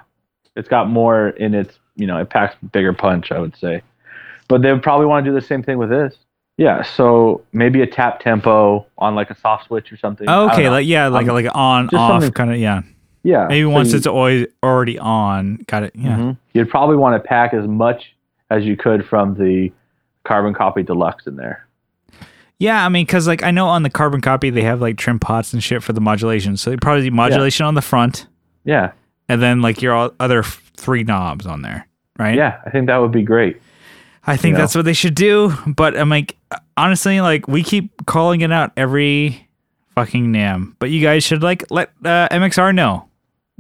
It's got more in its, you know, it packs bigger punch, I would say. But they would probably want to do the same thing with this. Yeah, so maybe a tap tempo on like a soft switch or something. Okay, like yeah, like Um, like on off kind of yeah. Yeah. Maybe so once you- it's always already on, got it. Yeah. Mhm. You'd probably want to pack as much as you could from the carbon copy deluxe in there. Yeah, I mean, because like I know on the carbon copy they have like trim pots and shit for the modulation, so they probably do modulation on the front, Yeah. and then like your other three knobs on there, right? Yeah, I think that would be great. I think know? that's what they should do. But I'm like, honestly, like we keep calling it out every fucking NAMM, but you guys should like let uh, MXR know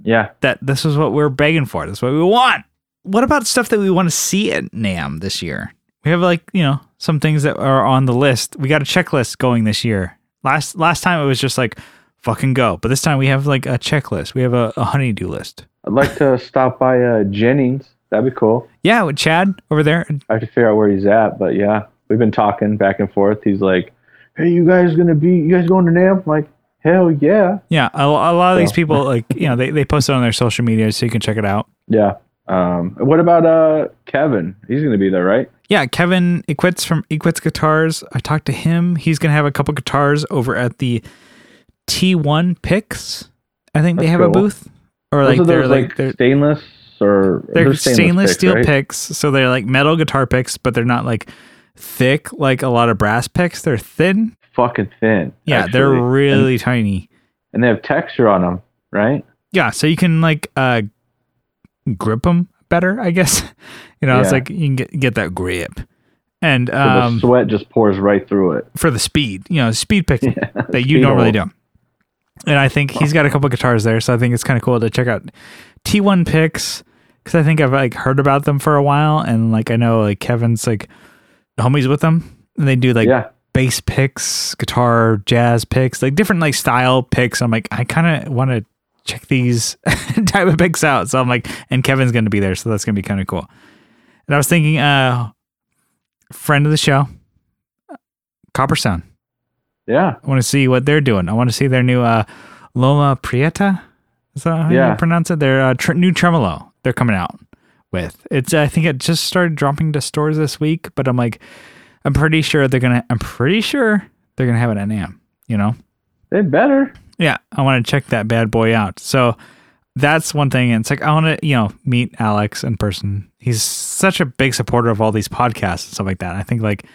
Yeah, that this is what we're begging for. This is what we want. What about stuff that we want to see at NAMM this year? We have like you know some things that are on the list. We got a checklist going this year. Last last time it was just like fucking go, but this time we have like a checklist. We have a, a honeydew list. I'd like to stop by uh, Jennings. That'd be cool. Yeah, with Chad over there. I have to figure out where he's at, but yeah, we've been talking back and forth. He's like, "Hey, you guys gonna be? You guys going to NAMM?" I'm like, "Hell yeah, Yeah, a, a lot of these people like you know they they post it on their social media so you can check it out. yeah." Um, what about uh Kevin? He's gonna be there, right? Yeah, Kevin Equits from Equits Guitars. I talked to him. He's gonna have a couple guitars over at the T1 Picks. I think they That's have a booth, or Those like they're those, like they're stainless or they're stainless, picks, steel right? picks. So they're like metal guitar picks, but they're not like thick like a lot of brass picks. They're thin. Fucking thin. Yeah, they're actually. really tiny. and they have texture on them, right? Yeah, so you can like uh grip them better, I guess. You know, it's like you can get get that grip. And So um the sweat just pours right through it. for the speed, you know, speed pick Yeah, that you normally hold. do. And I think he's got a couple guitars there, so I think it's kind of cool to check out T1 picks because I think I've like heard about them for a while, and like I know like Kevin's like homies with them, and they do like yeah, bass picks, guitar, jazz picks, like different like style picks. I'm like I kind of want to check these type of picks out, so I'm like, and Kevin's going to be there, so that's going to be kind of cool. And I was thinking, uh, friend of the show, Copper Sound. yeah, I want to see what they're doing. I want to see their new uh, Loma Prieta. Is that how Yeah. you pronounce it? Their uh, tr- new tremolo they're coming out with. It's I think it just started dropping to stores this week, but I'm like, I'm pretty sure they're gonna. I'm pretty sure they're gonna have it at NAMM. You know? they better. Yeah, I want to check that bad boy out. So that's one thing. And it's like I want to, you know, meet Alex in person. He's such a big supporter of all these podcasts and stuff like that. I think like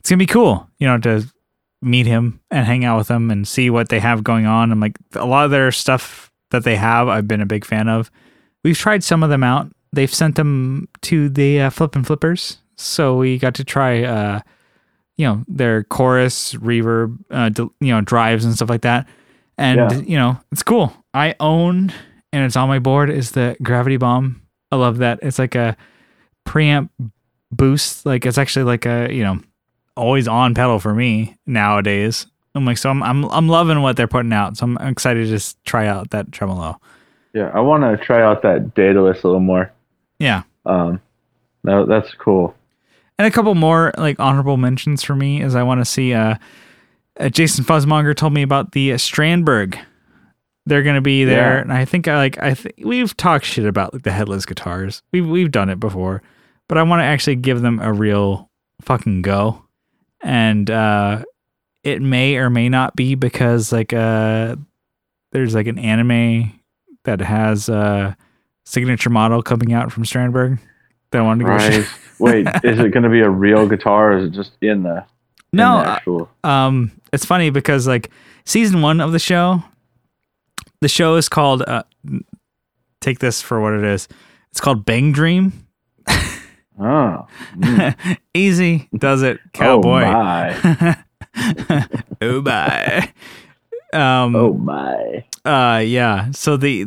it's gonna be cool, you know, to meet him and hang out with him and see what they have going on. And like a lot of their stuff that they have, I've been a big fan of. We've tried some of them out. They've sent them to the uh, Flip and Flippers, so we got to try, uh, you know, their chorus, reverb, uh, you know, drives and stuff like that. And Yeah. you know, it's cool. I own and it's on my board is the Gravity Bomb. I love that. It's like a preamp boost. Like it's actually like a you know always on pedal for me nowadays. I'm like so I'm I'm I'm loving what they're putting out. So I'm excited to just try out that tremolo. Yeah, I want to try out that data list a little more. Yeah. Um, no, that's cool. And a couple more like honorable mentions for me is I want to see uh, uh Jason Fuzzmonger told me about the uh, Strandberg. They're gonna be there, Yeah. and I think I like I think we've talked shit about like the headless guitars. We've we've done it before, but I want to actually give them a real fucking go, and uh, it may or may not be because like uh, there's like an anime that has a signature model coming out from Strandberg that I wanted to go. Right. Wait, is it going to be a real guitar or is it just in the, in No, the actual? um it's funny because like season one of the show the show is called uh take this for what it is it's called bang dream Oh, easy does it cowboy Oh my. oh bye um Oh my. uh yeah so the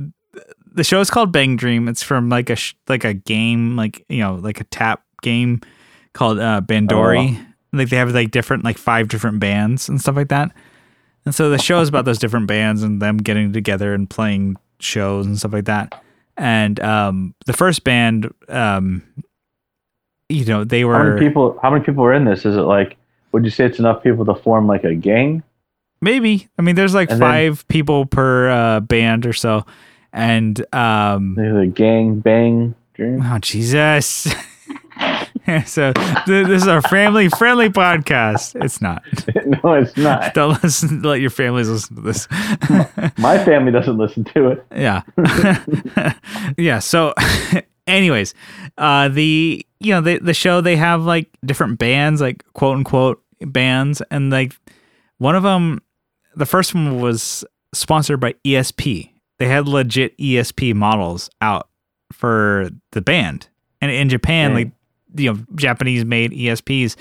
the show is called bang dream it's from like a sh- like a game like you know like a tap game called uh bandori Oh. like they have like different like five different bands and stuff like that and so the show is about those different bands and them getting together and playing shows and stuff like that and um the first band um you know they How were many people? How many people are in this? Is it like? Would you say it's enough people to form like a gang? maybe i mean there's like And then- five people per uh band or so and um There's a gang bang dream. Oh Jesus! so th- this is our family-friendly podcast. It's not. no, it's not. Don't listen. Let your families listen to this. My family doesn't listen to it. yeah, yeah. So, anyways, uh, the you know the the show they have like different bands, like quote unquote bands, and like one of them, the first one was sponsored by ESP. They had legit ESP models out for the band, and in Japan, Yeah. like you know, Japanese made ESPs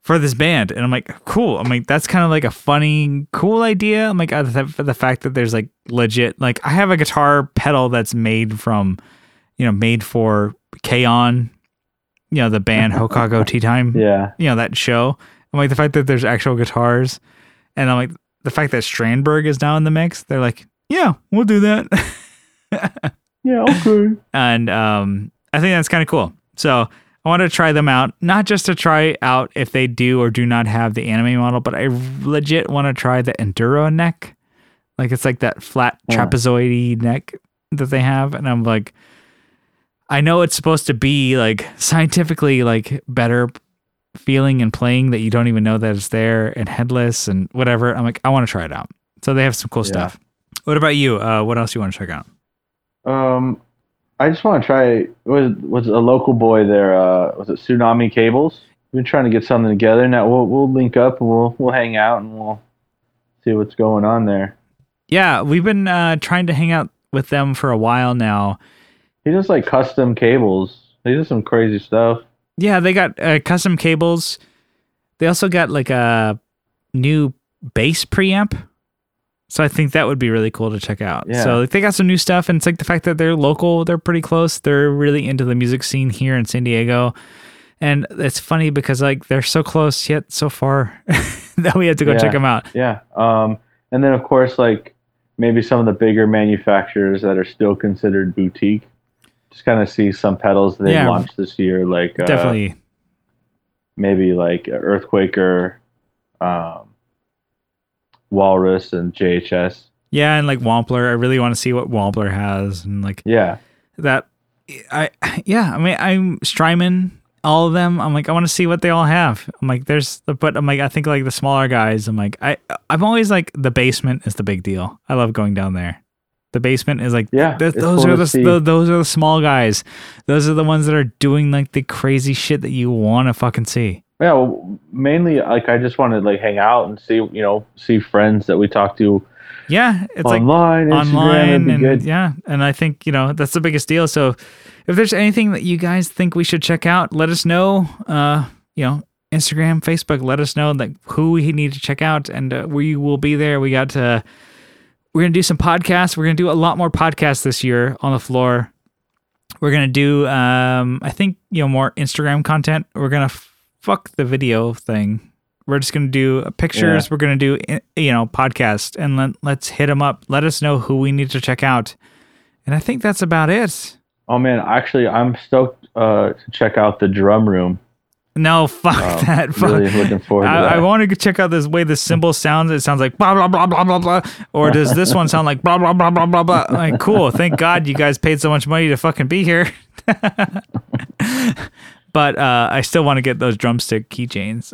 for this band, and I'm like, cool. I'm like, that's kind of like a funny, cool idea. I'm like, uh, the, the fact that there's like legit, like I have a guitar pedal that's made from, you know, made for K-On, you know, the band Hokago Tea Time Yeah. you know that show. I'm like the fact that there's actual guitars, and I'm like the fact that Strandberg is now in the mix. They're like, yeah, we'll do that, Yeah. Okay. and um, I think that's kind of cool. So I want to try them out, not just to try out if they do or do not have the anime model, but I legit want to try the EndurNeck. Like it's like that flat Yeah. trapezoidy neck that they have, and I'm like, I know it's supposed to be like scientifically like better feeling and playing that you don't even know that it's there and headless and whatever. I'm like, I want to try it out. So they have some cool Yeah. stuff. What about you? Uh, what else you want to check out? Um, I just want to try. Was was a local boy there? Uh, was it Tsunami Cables? We've been trying to get something together. Now we'll we'll link up and we'll we'll hang out and we'll see what's going on there. Yeah, we've been uh, trying to hang out with them for a while now. He does like custom cables. He does some crazy stuff. Yeah, they got uh, custom cables. They also got like a new bass preamp. So I think that would be really cool to check out. Yeah. So like, they got some new stuff, and it's like the fact that they're local. They're pretty close. They're really into the music scene here in San Diego, and it's funny because like they're so close yet so far that we had to go Yeah. check them out. Yeah. Um, and then of course like maybe some of the bigger manufacturers that are still considered boutique. Just kind of see some pedals they Yeah. launched this year, like uh, Definitely. maybe like Earthquaker, um, Walrus, and JHS. Yeah, and like Wampler. I really want to see what Wampler has, and like Yeah. that I yeah, I mean I'm Strymon, all of them. I'm like I want to see what they all have. I'm like there's the but I'm like I think like the smaller guys. I'm like I I'm always like the basement is the big deal. I love going down there. The basement is like Yeah, th- those cool are the, the those are the small guys. Those are the ones that are doing like the crazy shit that you want to fucking see. Yeah, well, mainly like I just want to like hang out and see, you know, see friends that we talk to Yeah, it's like online, Instagram, online and good. yeah and i think you know that's the biggest deal. So if there's anything that you guys think we should check out let us know uh you know instagram facebook let us know like who we need to check out and uh, we will be there. We got to we're gonna do some podcasts. We're gonna do a lot more podcasts this year on the floor. We're gonna do um i think you know more instagram content. We're gonna f- fuck the video thing we're just gonna do pictures. Yeah. We're gonna do you know podcast, and let, let's hit them up. Let us know who we need to check out, and I think that's about it. Oh man, actually, I'm stoked uh, to check out the drum room. No, fuck Um, that. Fuck. really looking forward to I. I want to check out this way the cymbal sounds. It sounds like blah blah blah blah blah blah, or does this one sound like blah blah blah blah blah blah? Like cool. Thank God you guys paid so much money to fucking be here. but uh, I still want to get those drumstick keychains.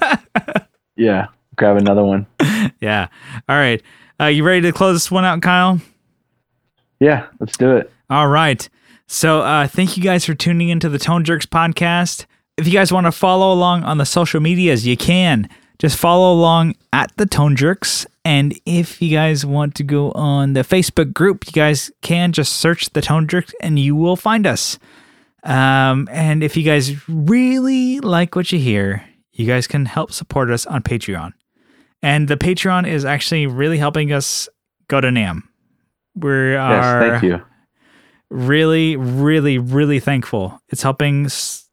yeah, grab another one. yeah. All right. Uh, you ready to close this one out, Kyle? Yeah, let's do it. All right. So uh, thank you guys for tuning into the Tone Jerks podcast. If you guys want to follow along on the social medias, you can. Just follow along at the Tone Jerks. And if you guys want to go on the Facebook group, you guys can just search the Tone Jerks and you will find us. Um, and if you guys really like what you hear, you guys can help support us on Patreon. And the Patreon is actually really helping us go to NAMM. We Yes, are thank you. really really really thankful it's helping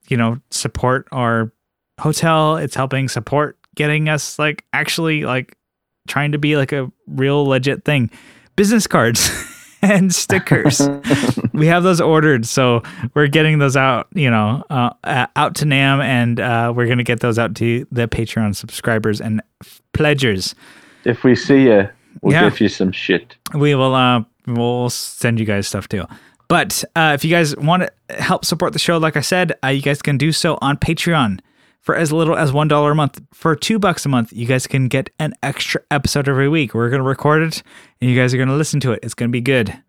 you know support our hotel it's helping support getting us like actually like trying to be like a real legit thing business cards and stickers we have those ordered so we're getting those out you know uh, uh, out to NAMM and uh, we're gonna get those out to the patreon subscribers and pledgers If we see you, we'll Yeah. give you some shit. we will uh we'll send you guys stuff too but uh if you guys want to help support the show like i said uh, you guys can do so on patreon for as little as one dollar a month for two bucks a month you guys can get an extra episode every week we're gonna record it and you guys are gonna listen to it it's gonna be good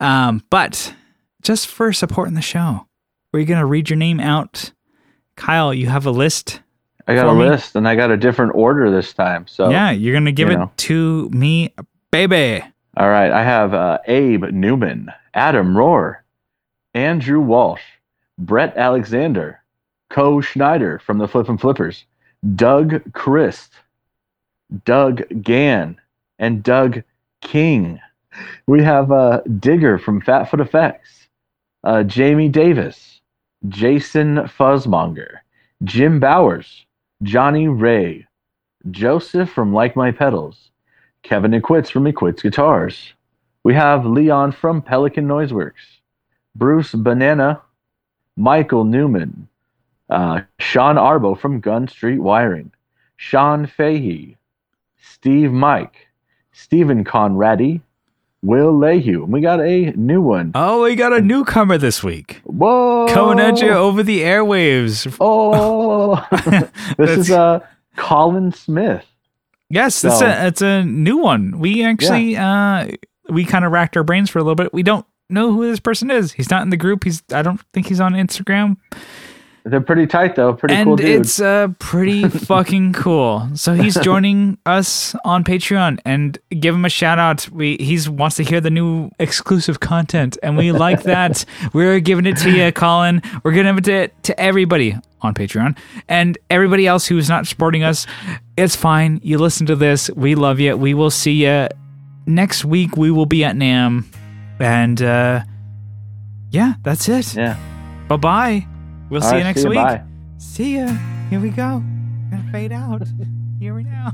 um but just for supporting the show we're gonna read your name out kyle you have a list I got a me? list, and I got a different order this time. So yeah you're gonna give it know. to me baby All right, I have uh, Abe Newman, Adam Rohr, Andrew Walsh, Brett Alexander, Co Schneider from the Flip and Flippers, Doug Christ, Doug Gann, and Doug King. We have uh, Digger from Fatfoot Effects, uh, Jamie Davis, Jason Fuzzmonger, Jim Bowers, Johnny Ray, Joseph from Like My Pedals, Kevin Equitz from Equitz Guitars. We have Leon from Pelican Noiseworks, Bruce Banana, Michael Newman, uh, Sean Arbo from Gun Street Wiring, Sean Fahey, Steve Mike, Stephen Conradi, Will Lehue. And we got a new one. Oh, we got a newcomer this week. Whoa! Coming at you over the airwaves. Oh, this is uh, Colin Smith. Yes, it's So- a it's a new one. We actually uh we kind of racked our brains for a little bit. We don't know who this person is. He's not in the group. He's I don't think he's on Instagram. They're pretty tight though. Pretty and cool dude. it's uh pretty fucking cool. So he's joining us on Patreon and give him a shout out. We he's wants to hear the new exclusive content and we like that. We're giving it to you, Colin. We're giving it to, to everybody on Patreon and everybody else who's not supporting us. It's fine. You listen to this. We love you. We will see you next week. We will be at NAMM and uh yeah, that's it. yeah. Bye bye. We'll All see right, you next ya. week. See ya. Here we go. Gonna fade out. Here we now.